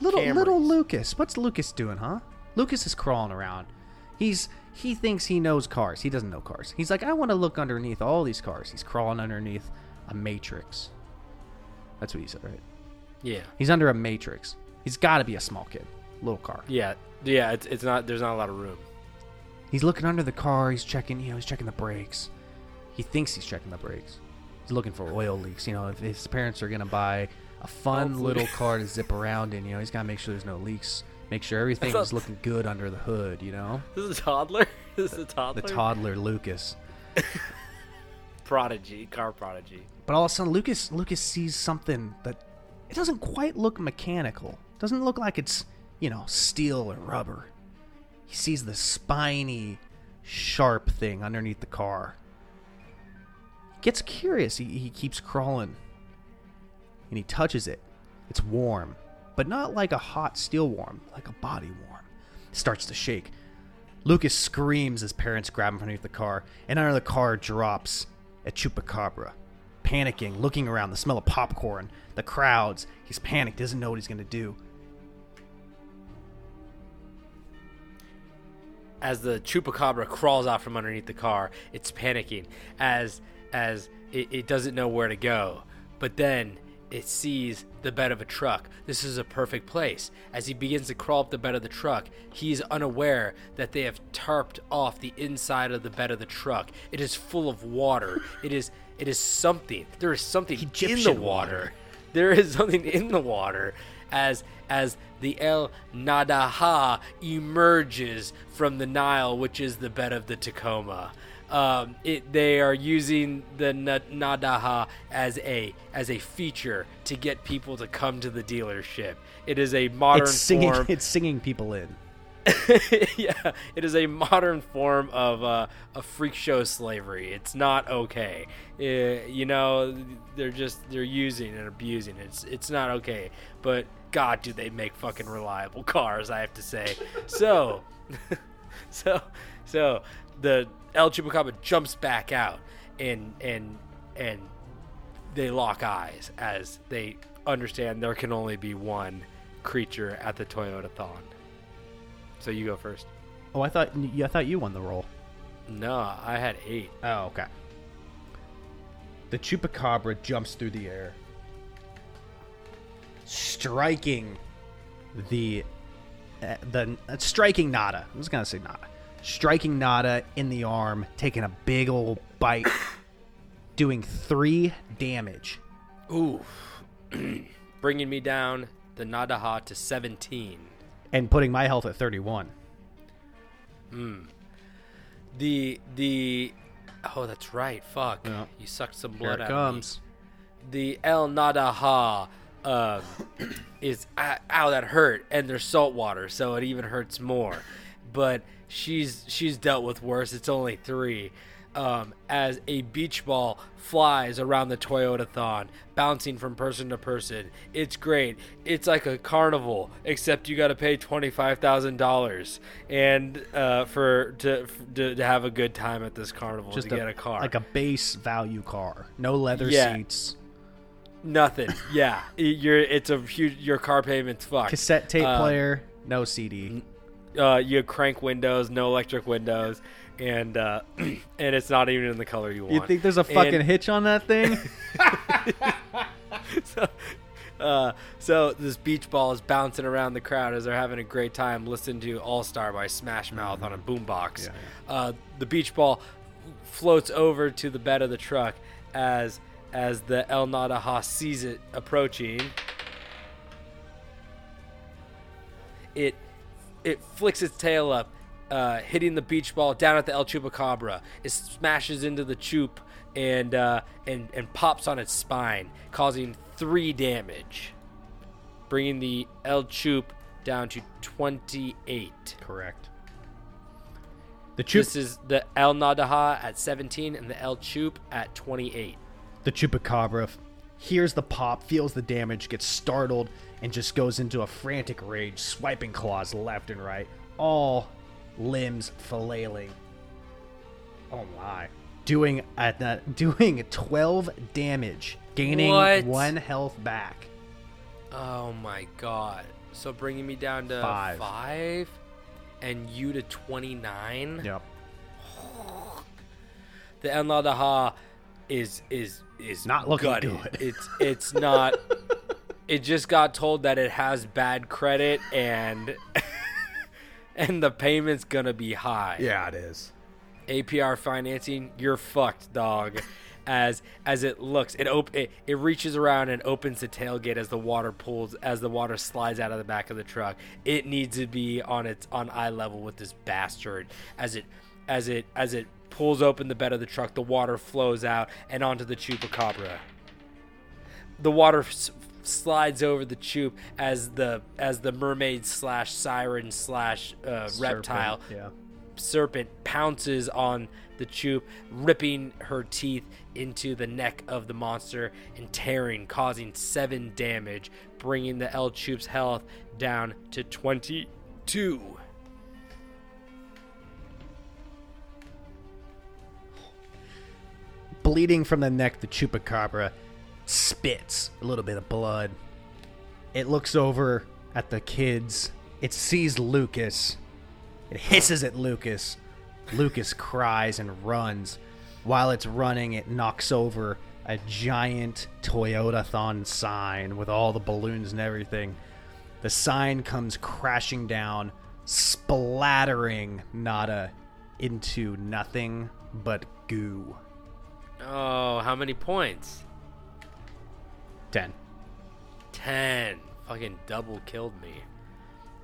Little Camrys. little Lucas. What's Lucas doing, huh? Lucas is crawling around. He's he thinks he knows cars. He doesn't know cars. He's like, I want to look underneath all these cars. He's crawling underneath a matrix. That's what he said, right? Yeah. He's under a matrix. He's got to be a small kid, little car. Yeah. Yeah. It's, it's not. There's not a lot of room. He's looking under the car. He's checking, you know, he's checking the brakes. He thinks he's checking the brakes. He's looking for oil leaks. You know, if his parents are gonna buy a fun Hopefully. little car to zip around in, you know, he's gotta make sure there's no leaks. Make sure everything is looking good under the hood. You know, This is a toddler. this is a toddler. the toddler Lucas. prodigy, car prodigy. But all of a sudden, Lucas Lucas sees something that it doesn't quite look mechanical. Doesn't look like it's you know steel or rubber. He sees the spiny, sharp thing underneath the car. He Gets curious. He, he keeps crawling. and he touches it. It's warm, but not like a hot steel warm, like a body warm. It starts to shake. Lucas screams as parents grab him from underneath the car, and under the car drops a chupacabra. Panicking, looking around, the smell of popcorn, the crowds. He's panicked, doesn't know what he's going to do. as the chupacabra crawls out from underneath the car, it's panicking as as it, it doesn't know where to go. But then it sees the bed of a truck. This is a perfect place. As he begins to crawl up the bed of the truck, he is unaware that they have tarped off the inside of the bed of the truck. It is full of water. It is it is something. There is something in the water. water. There is something in the water as as the El Naddaha emerges from the Nile, which is the bed of the Tacoma. Um, it, they are using the Na- Naddaha as a as a feature to get people to come to the dealership. It is a modern It's singing. form. It's singing people in. yeah, it is a modern form of uh, a freak show slavery. It's not okay. Uh, you know, they're just they're using and abusing. It's it's not okay. But God, do they make fucking reliable cars? I have to say. So, so, so the El Chupacabra jumps back out and and and they lock eyes as they understand there can only be one creature at the Toyotathon. So you go first. Oh, I thought. I thought you won the role. No, I had eight. Oh, okay. The chupacabra jumps through the air, striking the uh, the uh, striking Nada. I was gonna say Nada, striking Nada in the arm, taking a big old bite, doing three damage. Ooh, bringing me down the Naddaha to seventeen. And putting my health at 31. The the oh, that's right. Fuck, Yeah. you sucked some Here blood it out comes. of me. The El Naddaha um, is ah, ow that hurt, and there's salt water, so it even hurts more. But she's she's dealt with worse. It's only three. Um, as a beach ball flies around the Toyotathon, bouncing from person to person. It's great. It's like a carnival, except you got to pay twenty five thousand dollars and uh, for to, to to have a good time at this carnival Just to get a car. like a base value car, no leather Yeah. seats, Nothing. Yeah, you're. It's a huge. Your car payment's fucked. cassette tape Uh, player, no CD. Uh, you have crank windows, no electric windows, and uh, and it's not even in the color you want. You think there's a fucking And- hitch on that thing? so, uh, so this beach ball is bouncing around the crowd as they're having a great time listening to All Star by Smash Mouth on a boombox. Uh, the beach ball floats over to the bed of the truck as as the El Naddaha sees it approaching. It it flicks its tail up, uh, hitting the beach ball down at the El Chupacabra. It smashes into the Chup and uh, and and pops on its spine, causing three damage, bringing the El Chup down to twenty eight. Correct. The chup- This is the El Naddaha at seventeen and the El Chup at twenty eight. the chupacabra hears the pop, feels the damage, gets startled, and just goes into a frantic rage, swiping claws left and right, all limbs flailing. Oh my! Doing at that, doing twelve damage, gaining What? one health back. Oh my god! So bringing me down to Five. five and you to twenty nine. Yep. the El Naddaha is is is Not looking gutted. good. It's it's not. it just got told that it has bad credit and and the payment's gonna be high. Yeah, it is. APR financing, you're fucked, dog. As as it looks, it op- it, it reaches around and opens the tailgate as the water pulls as the water slides out of the back of the truck. It needs to be on its on eye level with this bastard. As it as it as it pulls open the bed of the truck, the water flows out and onto the chupacabra. The water slides over the chup as the as the mermaid slash siren slash uh, reptile Yeah. serpent pounces on the Choop, ripping her teeth into the neck of the monster and tearing, causing 7 damage, bringing the El Choop's health down to 22. Bleeding from the neck, the chupacabra spits a little bit of blood. It looks over at the kids. It sees Lucas. It hisses at Lucas. Lucas cries and runs. While it's running, it knocks over a giant Toyotathon sign with all the balloons and everything. The sign comes crashing down, splattering Nada into nothing but goo. Oh, how many points? 10. 10. Fucking double killed me.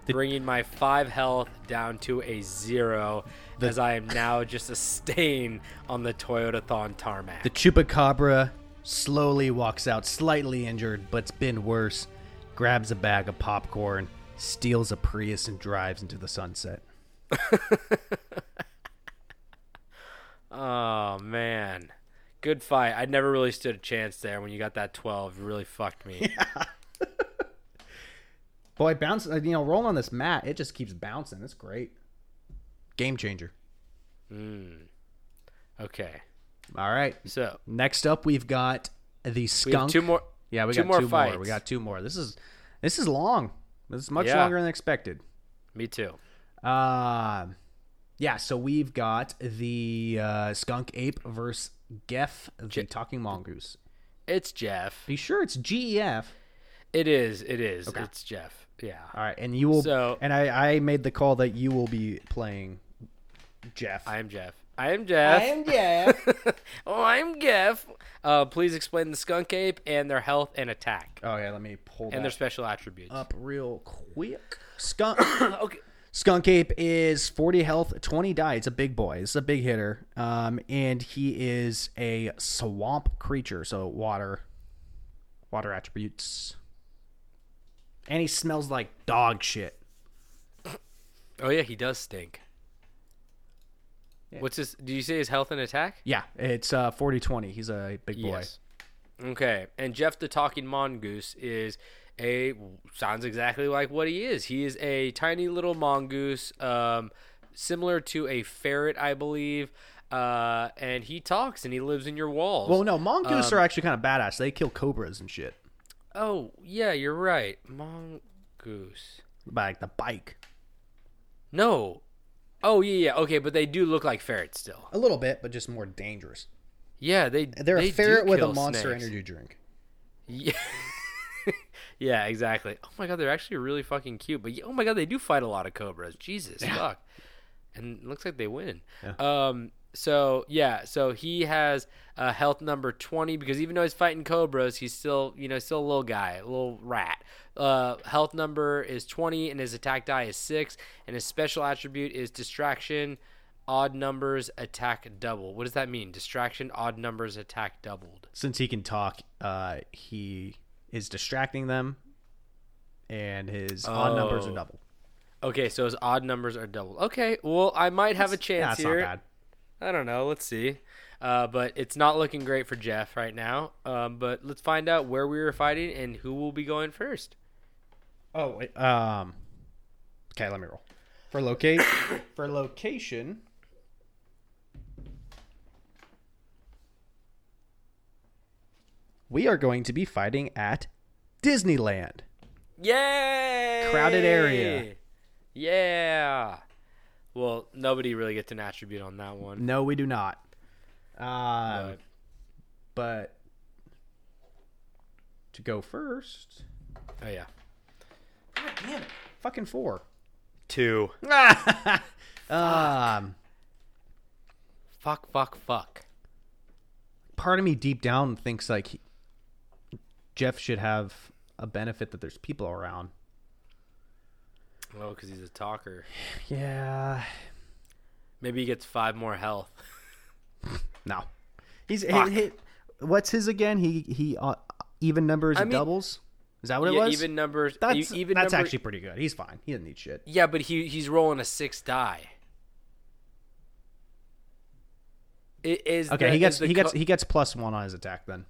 The- Bringing my 5 health down to a 0 The- as I am now just a stain on the Toyotathon tarmac. The chupacabra slowly walks out, slightly injured, but's been worse, grabs a bag of popcorn, steals a Prius, and drives into the sunset. oh, man. Good fight. I never really stood a chance there when you got that 12. You really fucked me. Yeah. Boy, bounce, uh, you know, rolling on this mat, it just keeps bouncing. It's great. Game changer. Okay. All right. So, Next up, we've got the we skunk. have two more. Yeah, we two got more two fights. more. We got two more. This is this is long. This is much Yeah. longer than expected. Me too. Um, yeah. So we've got the uh, skunk ape versus Geff, the Je- talking mongoose. It's Jeff. Be sure it's GEF. It is. It is. It's Jeff. Yeah. All right, and you will. So- and I, I made the call that you will be playing Jeff. I am Jeff. I am Jeff. I am Jeff. oh, I'm Jeff. Uh, please explain the skunk ape and their health and attack oh yeah, let me pull and that their special attributes. up real quick. Skunk. okay. Skunk Ape is 40 health, 20 die. It's a big boy. It's a big hitter. Um, and he is a swamp creature, so water, water attributes. And he smells like dog shit. Oh yeah, he does stink. What's his? Do you say his health and attack? Yeah, it's uh 40 20. He's a big boy. Yes. Okay, and Jeff the talking mongoose is a sounds exactly like what he is. He is a tiny little mongoose, um, similar to a ferret, I believe. Uh, and he talks and he lives in your walls. Well, no, mongoose Um, are actually kind of badass. They kill cobras and shit. Oh yeah, you're right, mongoose. Like the bike. No. Oh yeah, yeah. Okay, but they do look like ferrets still. A little bit, but just more dangerous. Yeah, they. They're they a ferret with a monster snakes. energy drink. Yeah. yeah, exactly. Oh my god, they're actually really fucking cute. But oh my god, they do fight a lot of cobras. Jesus, fuck. And it looks like they win. Um. So yeah, so he has uh, health number twenty because even though he's fighting cobras, he's still you know still a little guy, a little rat. Uh, health number is twenty, and his attack die is six, and his special attribute is distraction. Odd numbers attack double. What does that mean? Distraction, odd numbers attack doubled. Since he can talk, uh, he is distracting them, and his odd numbers are Oh. double. Okay, so his odd numbers are doubled. Okay, well, I might have a Yeah, chance that's here. not bad. I don't know. Let's see. Uh, but it's not looking great for Jeff right now. Um, but let's find out where we were fighting and who will be going first. Oh, wait, um, okay. Let me roll for locate for location. We are going to be fighting at Disneyland. Yay! Crowded area. Yeah. Well, nobody really gets an attribute on that one. No, we do not. Um, But but to go first, oh yeah, God damn it, fucking four. two. Um, Fuck, fuck, fuck. part of me deep down thinks like he, Jeff should have a benefit that there's people around. Oh, because he's a talker. Yeah, Maybe he gets five more health. no. He's Fuck. he, he- what's his again? He he uh, even numbers I mean- doubles. Is that what it yeah, was? even numbers. that's even that's number- actually pretty good. He's fine. He doesn't need shit. Yeah, but he he's rolling a six die. I- Is Okay, the- he gets the he gets he gets plus one on his attack then.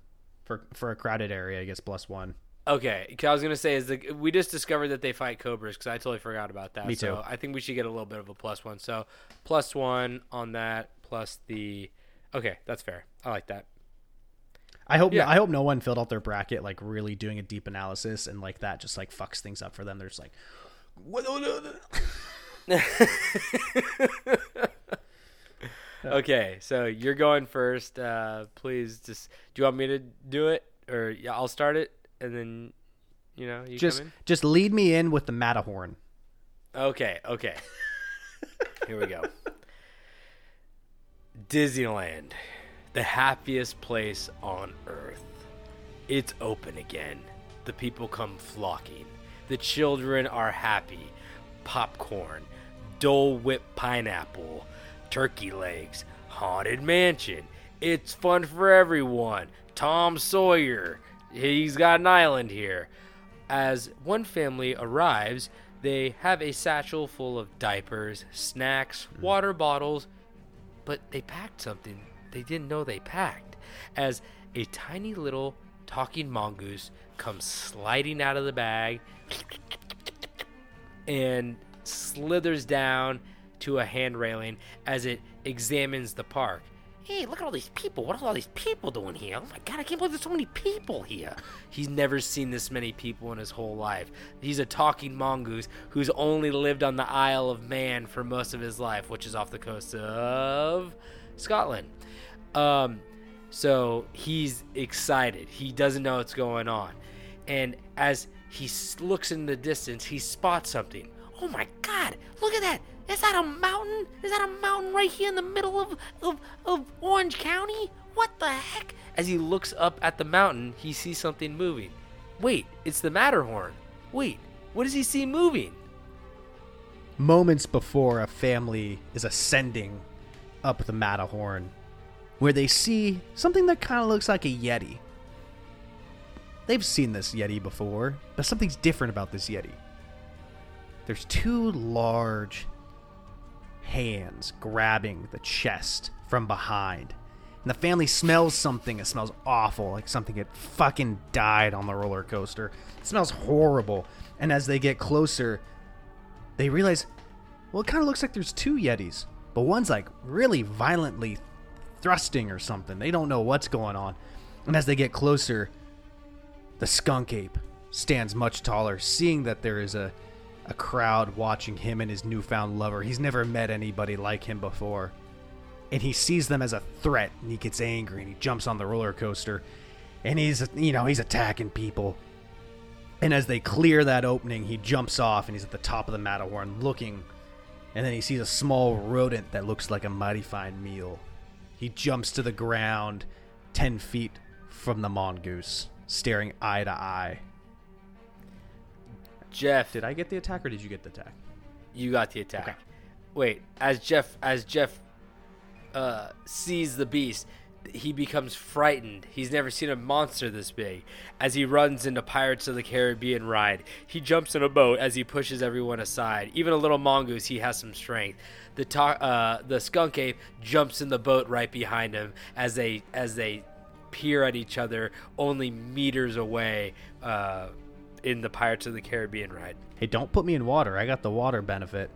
For for a crowded area, I guess plus one. Okay, I was gonna say is the we just discovered that they fight cobras because I totally forgot about that. Me So too. I think we should get a little bit of a plus one. So plus one on that plus the. Okay, that's fair. I like that. I hope Yeah. I hope no one filled out their bracket like really doing a deep analysis and like that just like fucks things up for them. They're just like, Okay, so you're going first. Uh, please, just do you want me to do it or yeah, I'll start it and then you know you just just lead me in with the Matterhorn. Okay, okay. Here we go. Disneyland, the happiest place on earth. It's open again. The people come flocking. The children are happy. Popcorn, Dole Whip pineapple, turkey legs, haunted mansion. It's fun for everyone. Tom Sawyer, he's got an island here. As one family arrives, they have a satchel full of diapers, snacks, hmm. water bottles, but they packed something they didn't know they packed. As a tiny little talking mongoose comes sliding out of the bag and slithers down to a hand railing as it examines the park. Hey, look at all these people. What are all these people doing here? Oh my god, I can't believe there's so many people here. He's never seen this many people in his whole life. He's a talking mongoose who's only lived on the Isle of Man for most of his life, which is off the coast of Scotland. Um, so he's excited. He doesn't know what's going on. And as he looks in the distance, he spots something. Oh my god, look at that! Is that a mountain? Is that a mountain right here in the middle of, of, of Orange County? What the heck? As he looks up at the mountain, he sees something moving. Wait, it's the Matterhorn. Wait, what does he see moving? Moments before a family is ascending up the Matterhorn, where they see something that kind of looks like a Yeti. They've seen this Yeti before, but something's different about this Yeti. There's two large hands grabbing the chest from behind. And the family smells something. It smells awful, like something had fucking died on the roller coaster. It smells horrible. And as they get closer, they realize, well, it kind of looks like there's two Yetis, but one's like really violently thrusting or something. They don't know what's going on. And as they get closer, the skunk ape stands much taller, seeing that there is a, a crowd watching him and his newfound lover. He's never met anybody like him before. And he sees them as a threat and he gets angry and he jumps on the roller coaster and he's, you know, he's attacking people. And as they clear that opening, he jumps off and he's at the top of the Matterhorn looking. And then he sees a small rodent that looks like a mighty fine meal. He jumps to the ground 10 feet from the mongoose, staring eye to eye. Jeff, Did I get the attack or did you get the attack? you got the attack. Okay. Wait, as Jeff as Jeff uh, sees the beast, he becomes frightened. He's never seen a monster this big. As he runs into Pirates of the Caribbean ride, he jumps in a boat as he pushes everyone aside. Even a little mongoose, he has some strength. The ta- uh, the skunk ape jumps in the boat right behind him as they as they peer at each other, only meters away. Uh, in the Pirates of the Caribbean ride. Hey, don't put me in water. I got the water benefit.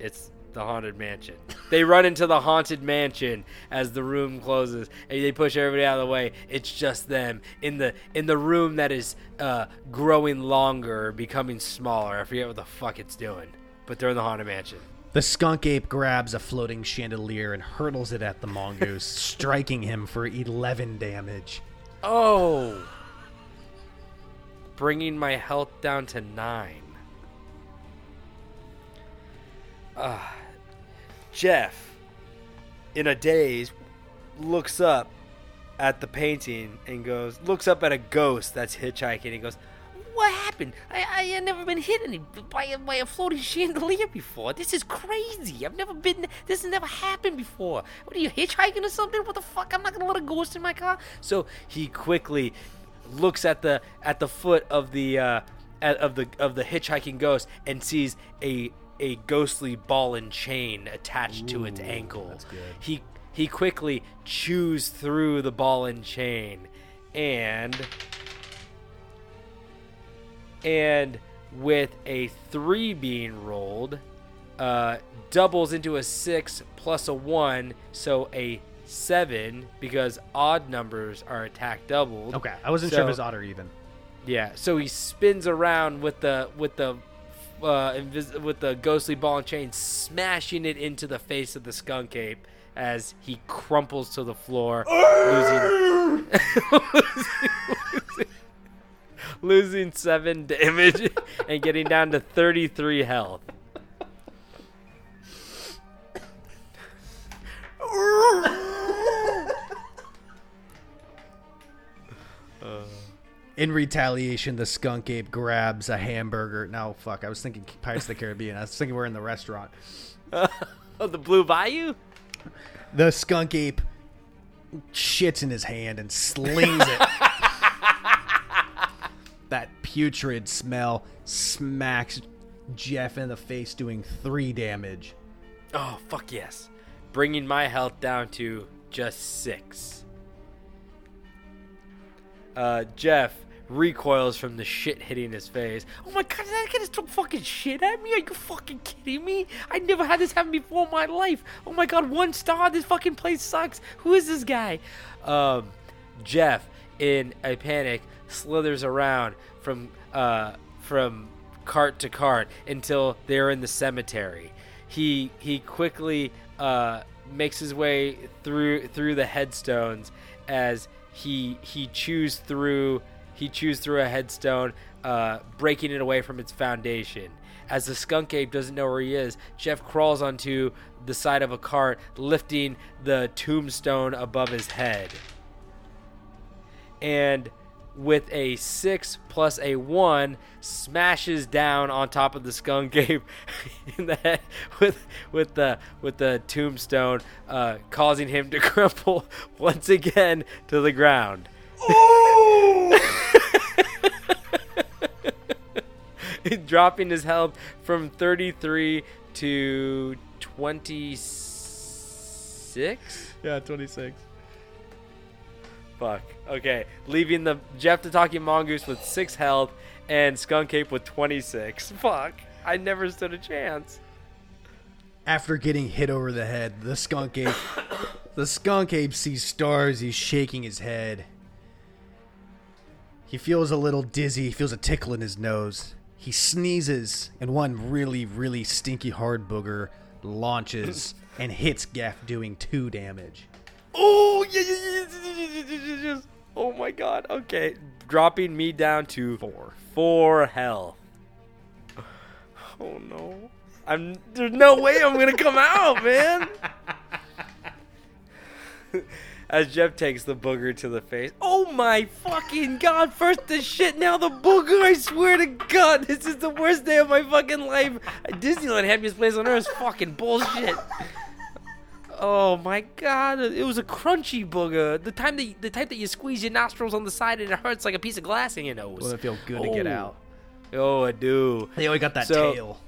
It's the haunted mansion. They run into the haunted mansion as the room closes, and they push everybody out of the way. It's just them in the in the room that is uh, growing longer, becoming smaller. I forget what the fuck it's doing, but they're in the haunted mansion. The skunk ape grabs a floating chandelier and hurtles it at the mongoose, striking him for 11 damage. Oh, bringing my health down to nine. Ah, Jeff, in a daze, looks up at the painting and goes, looks up at a ghost that's hitchhiking and goes, "What happened? I I had never been hit any by by a floating chandelier before. This is crazy. I've never been. This has never happened before. What are you hitchhiking or something? What the fuck? I'm not gonna let a ghost in my car." So he quickly looks at the at the foot of the uh, at, of the of the hitchhiking ghost and sees a a ghostly ball and chain attached to its ankle. He he quickly chews through the ball and chain, and and with a three being rolled, uh, doubles into a six plus a one, so a seven because odd numbers are attack doubled. Okay, I wasn't sure if it was odd or even. Yeah, so he spins around with the with the uh, invis- with the ghostly ball and chain, smashing it into the face of the skunk ape as he crumples to the floor, losing, losing, losing seven damage and getting down to thirty three health. In retaliation, the skunk ape grabs a hamburger. No, fuck. I was thinking Pirates of the Caribbean. I was thinking we're in the restaurant. Oh, the Blue Bayou. The skunk ape shits in his hand and slings it. that putrid smell smacks Jeff in the face, doing three damage. Oh fuck yes, bringing my health down to just six. Uh, Jeff recoils from the shit hitting his face. Oh my god, did that kid just throw fucking shit at me? Are you fucking kidding me? I never had this happen before in my life. Oh my god, one star. This fucking place sucks. Who is this guy? Um, Jeff, in a panic, slithers around from uh from cart to cart until they're in the cemetery. He he quickly uh makes his way through through the headstones as he he chews through he chews through a headstone, uh, breaking it away from its foundation. As the skunk ape doesn't know where he is, Jeff crawls onto the side of a cart, lifting the tombstone above his head. And with a six plus a one, smashes down on top of the skunk ape in the head with with the with the tombstone, uh, causing him to crumple once again to the ground. dropping his health from 33 to 26 Yeah, 26. fuck. Okay leaving the jeff the talking mongoose with 6 health and skunk ape with 26 fuck. I never stood a chance. After getting hit over the head, the skunk ape the skunk ape sees stars, he's shaking his head. He feels a little dizzy, he feels a tickle in his nose. He sneezes, and one really, really stinky hard booger launches and hits Gaff, doing two damage. oh yeah, yeah, yeah, yeah, yeah, yeah, yeah. oh my god okay dropping me down to Four. four health oh no i'm there's no way i'm gonna come out man as jeff takes the booger to the face oh my fucking god first the shit now the booger i swear to god this is the worst day of my fucking life disneyland happiest place on earth is fucking bullshit Oh my god! It was a crunchy booger. The time that the type that you squeeze your nostrils on the side and it hurts like a piece of glass in your nose. Well, it feel good to get Oh. out. Oh, I do. They only got that So- tail.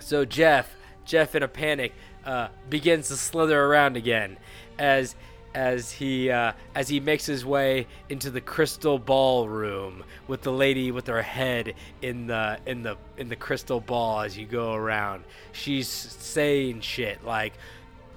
So Jeff, Jeff in a panic, uh, begins to slither around again as as he uh, as he makes his way into the crystal ballroom with the lady with her head in the in the in the crystal ball as you go around. She's saying shit like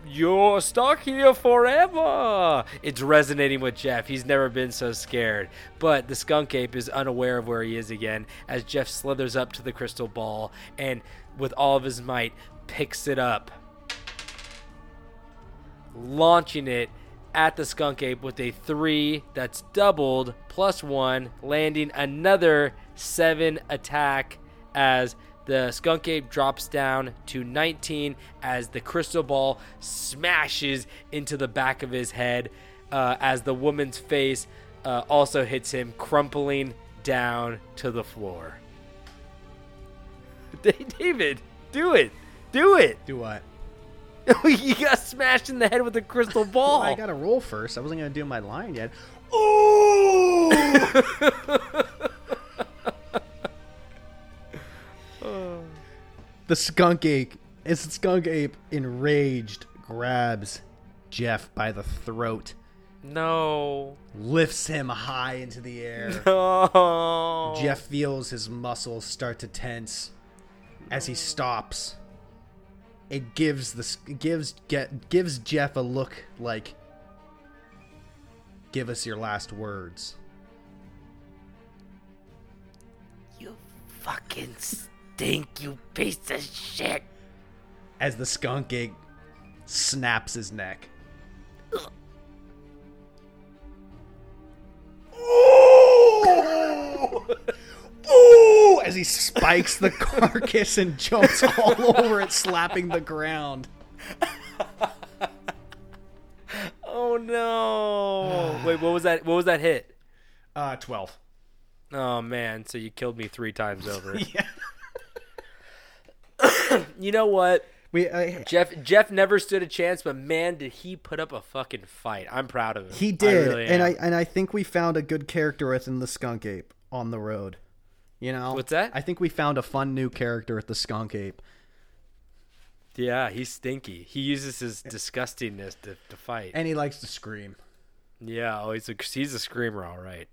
you're stuck here forever. It's resonating with Jeff. He's never been so scared. But the skunk ape is unaware of where he is again as Jeff slithers up to the crystal ball and, with all of his might, picks it up, launching it at the skunk ape with a three that's doubled plus one, landing another seven attack as the skunk ape drops down to 19 as the crystal ball smashes into the back of his head uh, as the woman's face uh, also hits him, crumpling down to the floor. David, do it. Do it. Do what? you got smashed in the head with a crystal ball. I gotta roll first. I wasn't gonna do my line yet. the The skunk ape, it's skunk ape, enraged, grabs Jeff by the throat, No. lifts him high into the air. No. Jeff feels his muscles start to tense as he stops. It gives the s- gives get gives Jeff a look like give us your last words. You fucking stink, you piece of shit. As the skunk ape snaps his neck. Ooh! As he spikes the carcass and jumps all over it, slapping the ground. Oh no. Wait, what was that? What was that hit? Uh, 12. Oh man, so you killed me 3 times over. Yeah. you know what? We, uh, Jeff Jeff never stood a chance, but man, did he put up a fucking fight. I'm proud of him. he did, really and. I and I think we found a good character within the skunk ape on the road. You know, What's that? I think we found a fun new character at the skunk ape. Yeah, he's stinky. He uses his disgustingness to, to fight. and he likes to scream. yeah, oh, he's a he's a screamer, all right.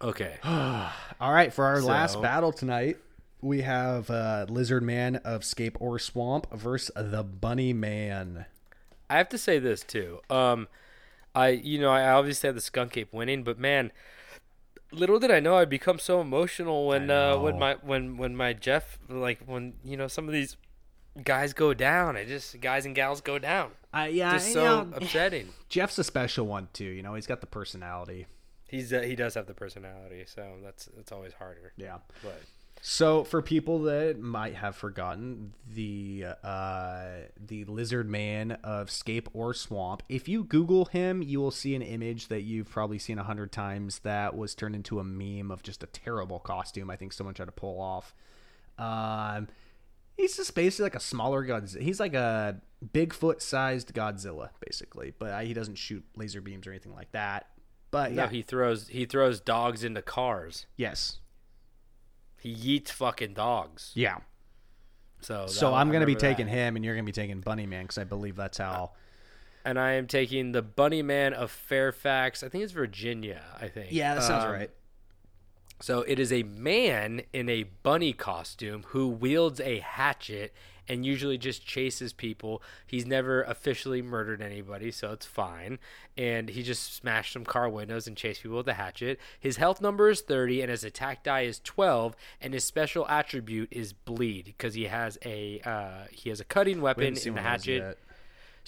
Okay. All right, for our last battle tonight, we have uh, Lizard Man of Scape Ore Swamp versus the Bunny Man. I have to say this too. Um, I you know I obviously had the skunk ape winning, but man, little did I know I'd become so emotional when uh when my when when my Jeff like when you know some of these guys go down. I just guys and gals go down. Uh, yeah, Just so upsetting. Jeff's a special one too. You know, he's got the personality. He's uh, he does have the personality, so that's that's always harder. Yeah. But So for people that might have forgotten the uh, the lizard man of Scape Ore Swamp, if you Google him, you will see an image that you've probably seen a hundred times that was turned into a meme of just a terrible costume. I think someone tried to pull off. Um, he's just basically like a smaller Godzilla. He's like a Bigfoot sized Godzilla, basically, but he doesn't shoot laser beams or anything like that. But no, yeah, he throws he throws dogs into cars. yes, He yeets fucking dogs. yeah. So So I'm gonna be remember that. taking him, and you're gonna be taking Bunny Man because I believe that's how. and I am taking the Bunny Man of Fairfax. I think it's Virginia. I think. Yeah, that sounds Um, right. So it is a man in a bunny costume who wields a hatchet and usually just chases people. He's never officially murdered anybody, so it's fine. And he just smashed some car windows and chased people with a hatchet. His health number is 30 and his attack die is 12 and his special attribute is bleed because he has a uh, he has a cutting weapon in the hatchet.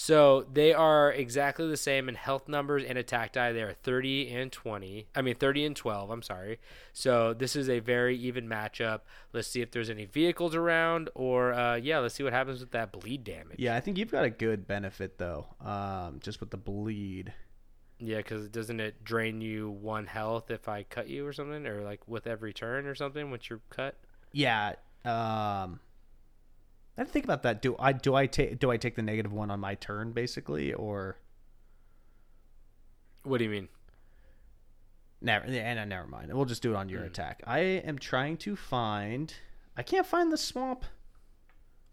So they are exactly the same in health numbers and attack die. They are 30 and 20. I mean 30 and 12. I'm sorry. So this is a very even matchup. Let's see if there's any vehicles around, or uh, yeah, let's see what happens with that bleed damage. Yeah, I think you've got a good benefit though, um, just with the bleed. Yeah, because doesn't it drain you one health if I cut you or something, or like with every turn or something once you're cut? Yeah. Um, I didn't think about that. Do I do I take do I take the negative one on my turn basically, or What do you mean? never? And uh, never mind. We'll just do it on your hmm. attack. I am trying to find. I can't find the swamp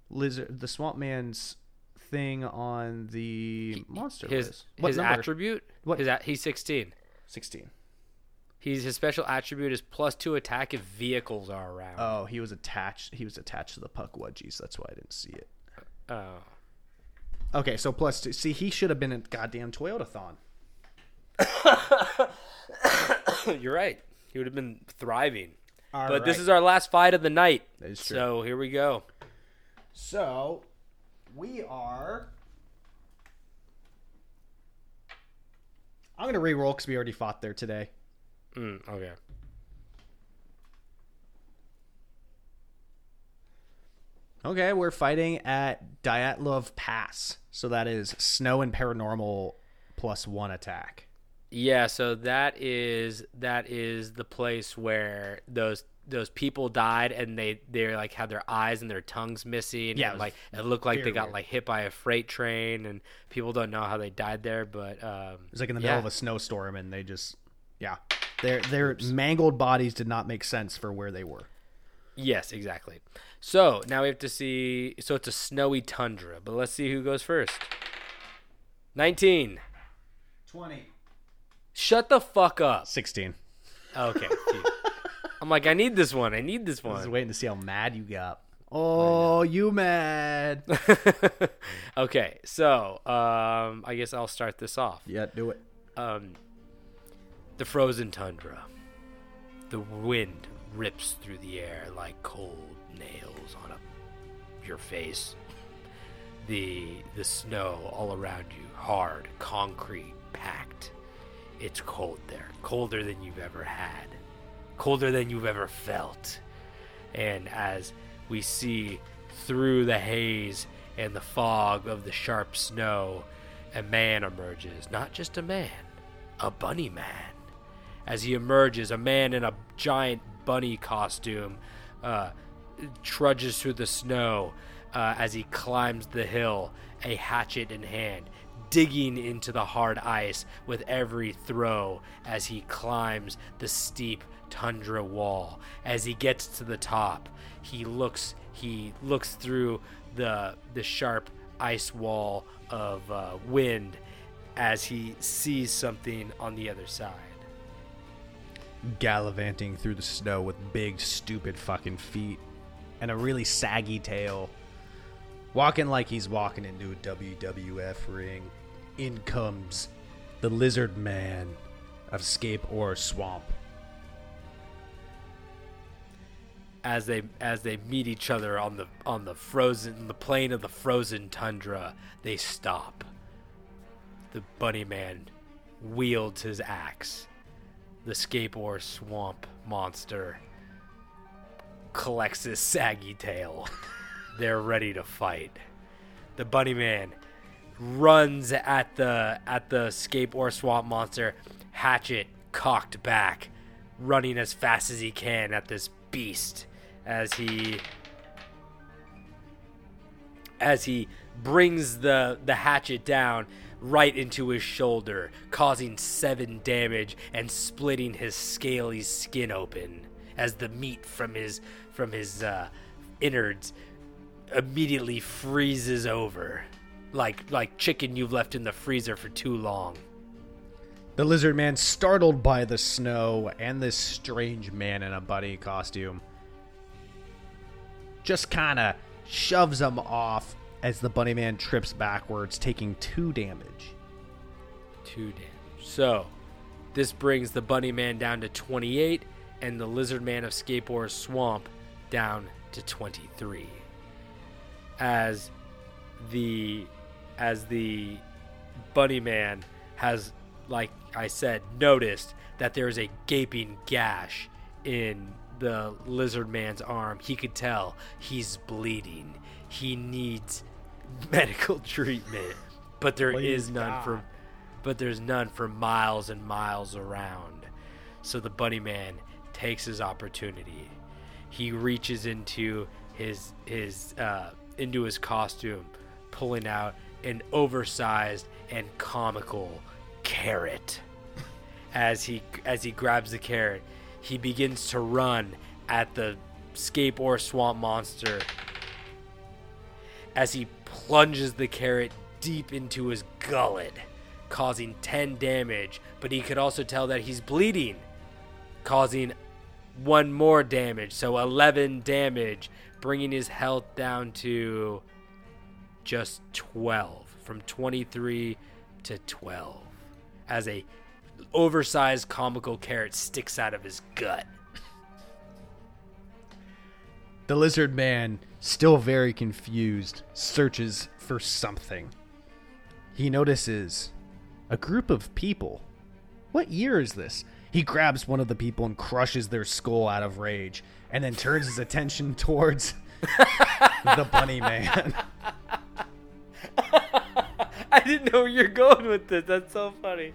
lizard, the swamp man's thing on the monster His list. What his number? attribute? What- His a- he's 16. Sixteen. He's his special attribute is plus two attack if vehicles are around. Oh, he was attached. He was attached to the Pukwudgies. That's why I didn't see it. oh. Okay, so plus two. See, he should have been a goddamn Toyotathon. You're right. He would have been thriving. All but this is our last fight of the night. That is true. So here we go. So we are. I'm gonna re-roll because we already fought there today. Mm, okay. Okay, we're fighting at Dyatlov Pass. So that is snow and paranormal plus one attack. Yeah, so that is that is the place where those those people died and they they like had their eyes and their tongues missing. Yeah, and, it like it looked like they got weird. like hit by a freight train and people don't know how they died there. But um, It was like in the yeah. middle of a snowstorm, and they just, yeah, their their mangled bodies did not make sense for where they were. Yes, exactly. So now we have to see. So it's a snowy tundra, but let's see who goes first. 19. 20. Shut the fuck up. 16. Okay. I'm like, I need this one. I need this one. I was waiting to see how mad you got. Oh, you mad? okay, so um, I guess I'll start this off. yeah, do it. um, the frozen tundra. The wind rips through the air like cold nails on a, your face. The the snow all around you, hard, concrete, packed. It's cold there, colder than you've ever had, colder than you've ever felt. And as we see through the haze and the fog of the sharp snow, a man emerges. Not just a man, a bunny man. As he emerges, a man in a giant bunny costume uh, trudges through the snow uh, as he climbs the hill, a hatchet in hand, digging into the hard ice with every throw as he climbs the steep tundra wall. As he gets to the top, he looks he looks through the the sharp ice wall of uh, wind as he sees something on the other side. Gallivanting through the snow with big, stupid fucking feet and a really saggy tail. Walking like he's walking into a WWF ring. In comes the lizard man of Scape Ore Swamp. as they as they meet each other on the on the frozen the plane of the frozen tundra they stop the bunny man wields his axe the skateboard swamp monster collects his saggy tail. They're ready to fight. The bunny man runs at the at the skateboard swamp monster hatchet cocked back running as fast as he can at this beast as he as he brings the the hatchet down right into his shoulder causing 7 damage and splitting his scaly skin open as the meat from his from his uh, innards immediately freezes over. Like like chicken you've left in the freezer for too long. The lizard man, startled by the snow and this strange man in a bunny costume, just kind of shoves him off as the bunny man trips backwards, taking two damage. two damage. So, this brings the Bunny Man down to 28 and the Lizard Man of Skateboard Swamp down to 23. As the as the Bunny Man has like I said noticed that there is a gaping gash in the Lizard Man's arm. He could tell he's bleeding. He needs medical treatment, but there is Please, none God. for but there's none for miles and miles around. So the bunny man takes his opportunity. He reaches into his his uh, into his costume, pulling out an oversized and comical carrot. As he as he grabs the carrot, he begins to run at the Scape Ore swamp monster as he plunges the carrot deep into his gullet, causing 10 damage. But he could also tell that he's bleeding, causing one more damage. So 11 damage, bringing his health down to just 12. From 23 to 12. As a oversized comical carrot sticks out of his gut. The lizard man, still very confused, searches for something. He notices a group of people. What year is this? He grabs one of the people and crushes their skull out of rage, and then turns his attention towards the bunny man. I didn't know where you're going with this. That's so funny.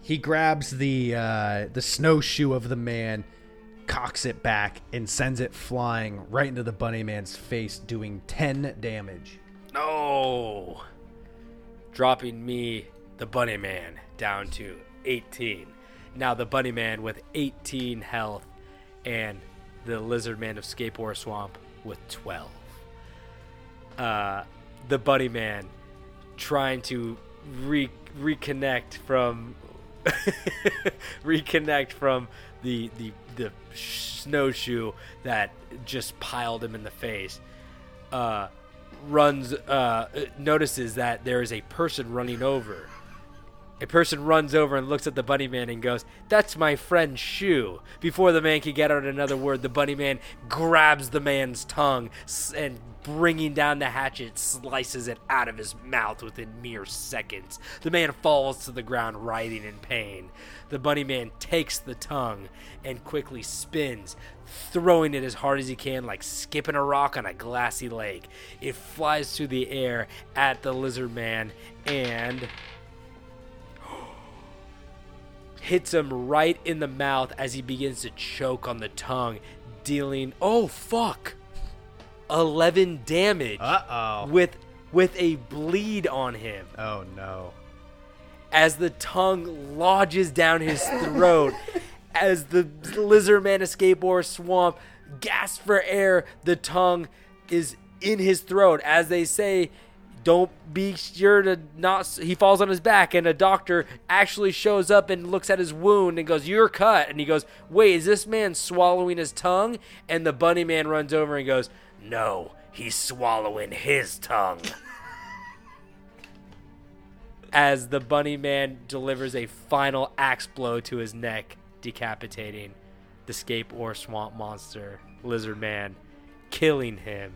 He grabs the uh, the snowshoe of the man, cocks it back, and sends it flying right into the bunny man's face, doing ten damage. No. Dropping me, the Bunny Man, down to 18. Now the Bunny Man with 18 health and the lizard man of Skateboard Swamp with 12. Uh, the Bunny Man trying to re- reconnect from reconnect from the the the snowshoe that just piled him in the face. Uh, runs uh, notices that there is a person running over. A person runs over and looks at the bunny man and goes, "That's my friend Shoe." Before the man can get out another word, the bunny man grabs the man's tongue and, bringing down the hatchet, slices it out of his mouth within mere seconds. The man falls to the ground, writhing in pain. The bunny man takes the tongue and quickly spins, throwing it as hard as he can, like skipping a rock on a glassy lake. It flies through the air at the lizard man and hits him right in the mouth as he begins to choke on the tongue, dealing oh fuck, eleven damage Uh-oh. with with a bleed on him Oh no. as the tongue lodges down his throat. as the lizard man of Scape Ore swamp gasps for air, the tongue is in his throat. As they say, don't be sure to not. He falls on his back, and a doctor actually shows up and looks at his wound and goes, "You're cut." And he goes, "Wait, is this man swallowing his tongue?" And the bunny man runs over and goes, "No, he's swallowing his tongue." as the bunny man delivers a final axe blow to his neck, decapitating the Scape Ore swamp monster lizard man, killing him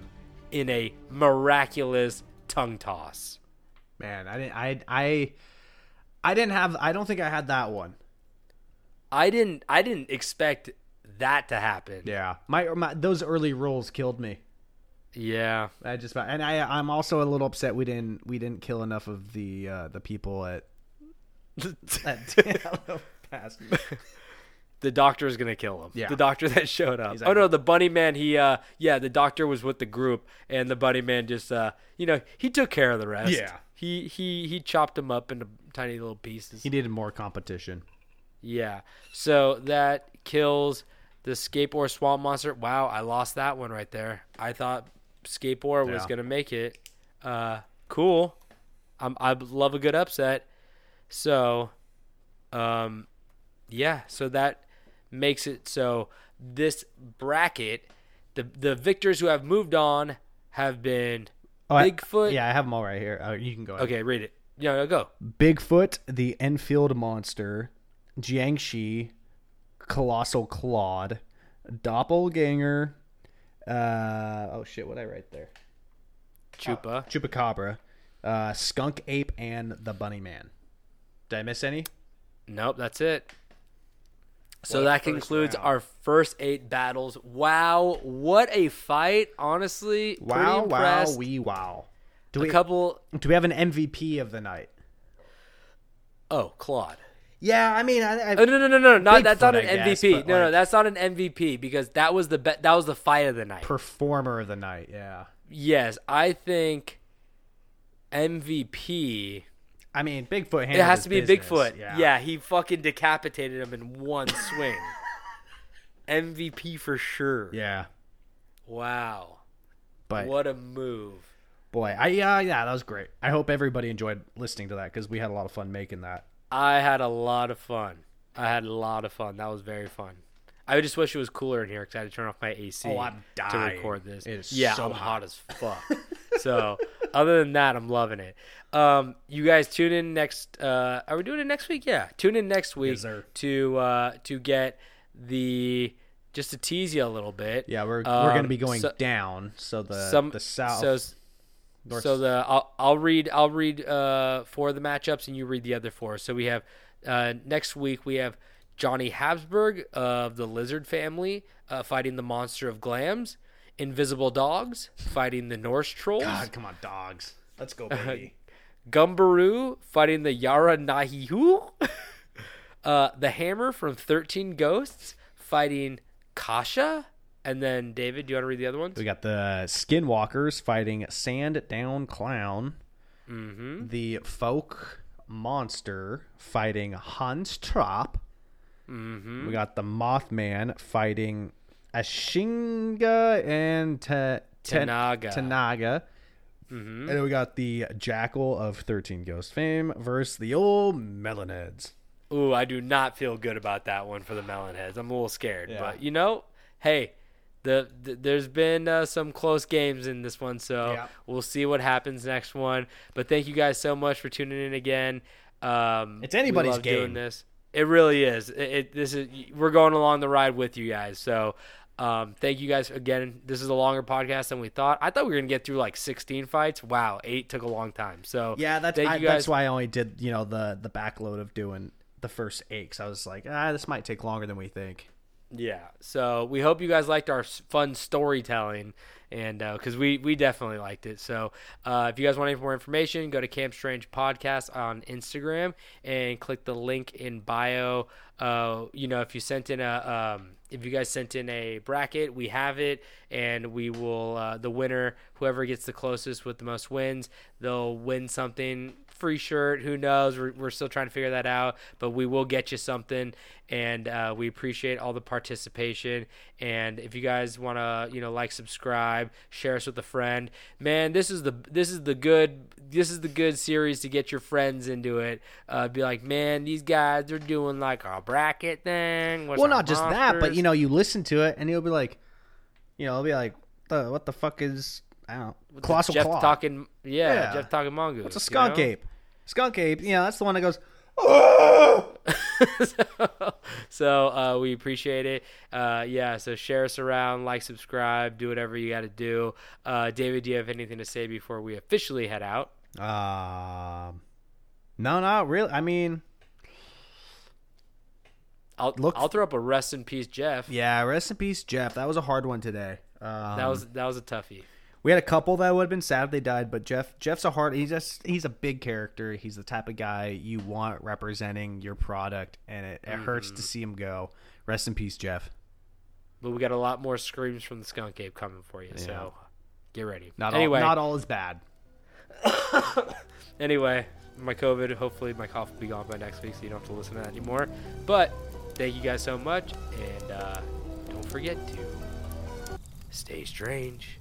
in a miraculous tongue toss. Man, I didn't I I I didn't have I don't think I had that one. I didn't I didn't expect that to happen. Yeah. My, my those early rolls killed me. Yeah. I just and I I'm also a little upset we didn't we didn't kill enough of the uh the people at at. The doctor is gonna kill him. Yeah. The doctor that showed up. He's oh no, the bunny man. He, uh, yeah, the doctor was with the group, and the bunny man just, uh, you know, he took care of the rest. Yeah. He he he chopped them up into tiny little pieces. He needed more competition. Yeah. So that kills the Scape Ore swamp monster. Wow, I lost that one right there. I thought Scape Ore was Yeah. gonna make it. Uh, cool. I'm, I love a good upset. So, um, yeah. So that makes it so this bracket, the the victors who have moved on have been I- Bigfoot. yeah, I have them all right here. Uh, you can go ahead. Okay, read it. Yeah, go. Bigfoot, the Enfield monster, Jiangshi, Colossal Claude, Doppelganger, uh, oh shit, what I write there? Chupa. Chupacabra, uh, Skunk Ape, and the Bunny Man. Did I miss any? Nope, that's it. So What that concludes round. our first eight battles. Wow, what a fight! Honestly, Wow, wow, impressed. wee wow. Do a we couple. do we have an MVP of the night? Oh, Claude. Yeah, I mean, I, I Oh, no, no, no, no, not, that's Bigfoot, not an guess, MVP. no, no, that's not an MVP because that was the be- that was the fight of the night. performer of the night. Yeah, yes, I think MVP. I mean, Bigfoot. It has to be business, Bigfoot. Yeah. yeah, he fucking decapitated him in one swing. MVP for sure. yeah. Wow, But what a move. boy, I yeah, yeah, that was great. I hope everybody enjoyed listening to that because we had a lot of fun making that. I had a lot of fun. I had a lot of fun. That was very fun. I just wish it was cooler in here because I had to turn off my AC Oh, I'm to record this. It is yeah, so I'm hot. hot as fuck. so, other than that, I'm loving it. Um, you guys tune in next. Uh, are we doing it next week? Yeah, tune in next week Yes, to uh, to get the just to tease you a little bit. Yeah, we're we're Um, gonna be going so- down. So the some the south. So, north- so the I'll, I'll read I'll read uh, four of the matchups and you read the other four. So we have uh, next week we have Johnny Habsburg of the Lizard family uh, fighting the monster of Glamis, Invisible Dogs fighting the Norse trolls, God, come on, dogs. Let's go, baby. Gumberoo fighting the Yara Nahihu, uh, the Hammer from Thirteen Ghosts fighting Kasha, and then David, do you want to read the other ones? we got the Skinwalkers fighting Sandown Clown. Mm-hmm. The Fouke Monster fighting Hans Trapp. Mm-hmm. We got the Mothman fighting Ashinga and Ta- Ta- Tanaga. Tanaga. hmm And then we got the Jackal of 13 Ghost fame versus the old Melonheads. Ooh, I do not feel good about that one for the Melonheads. I'm a little scared, Yeah. but you know, hey, the, the there's been uh, some close games in this one, so Yeah. we'll see what happens next one. But thank you guys so much for tuning in again. Um, It's anybody's love doing game. this. It really is. It, it this is we're going along the ride with you guys. So. Um, thank you guys again. This is a longer podcast than we thought. I thought we were gonna get through like 16 fights. Wow, eight took a long time. So Yeah, that's I, that's why I only did you know the the backload of doing the first eight. 'cause I was like, ah, this might take longer than we think. Yeah. So we hope you guys liked our fun storytelling, and because we we definitely liked it. So uh, if you guys want any more information, go to Camp Strange Podcast on Instagram and click the link in bio. Uh, you know, if you sent in a um, if you guys sent in a bracket, we have it, and we will uh, the winner, whoever gets the closest with the most wins, they'll win something free shirt. Who knows? We're, we're still trying to figure that out, but we will get you something. And uh, we appreciate all the participation. And if you guys want to, you know, like, subscribe, share us with a friend, man, this is the this is the good this is the good series to get your friends into it. Uh, be like, man, these guys are doing like a bracket thing. What's well, not just that, but you know, you listen to it and you'll be like, you know, it'll be like, the, what the fuck is I don't know, colossal Gef claw? talking, yeah, Yeah. Gef talking mongoose. What's a you skunk know? ape? Skunk ape, you know, that's the one that goes. so uh, we appreciate it. Uh, yeah, so share us around, like, subscribe, do whatever you got to do. Uh, David, do you have anything to say before we officially head out? Um, no, not really. I mean, I'll Look- I'll throw up a rest in peace, Gef. yeah, rest in peace, Gef. That was a hard one today. Um, That was that was a toughie. We had a couple that would have been sad if they died, but Gef Gef's a hard. He's just he's a big character. He's the type of guy you want representing your product, and it, it hurts to see him go. Rest in peace, Gef. But we got a lot more screams from the skunk ape coming for you. So get ready. Not anyway, all, not all is bad. anyway, my COVID. Hopefully, my cough will be gone by next week, so you don't have to listen to that anymore. But thank you guys so much, and uh, don't forget to stay strange.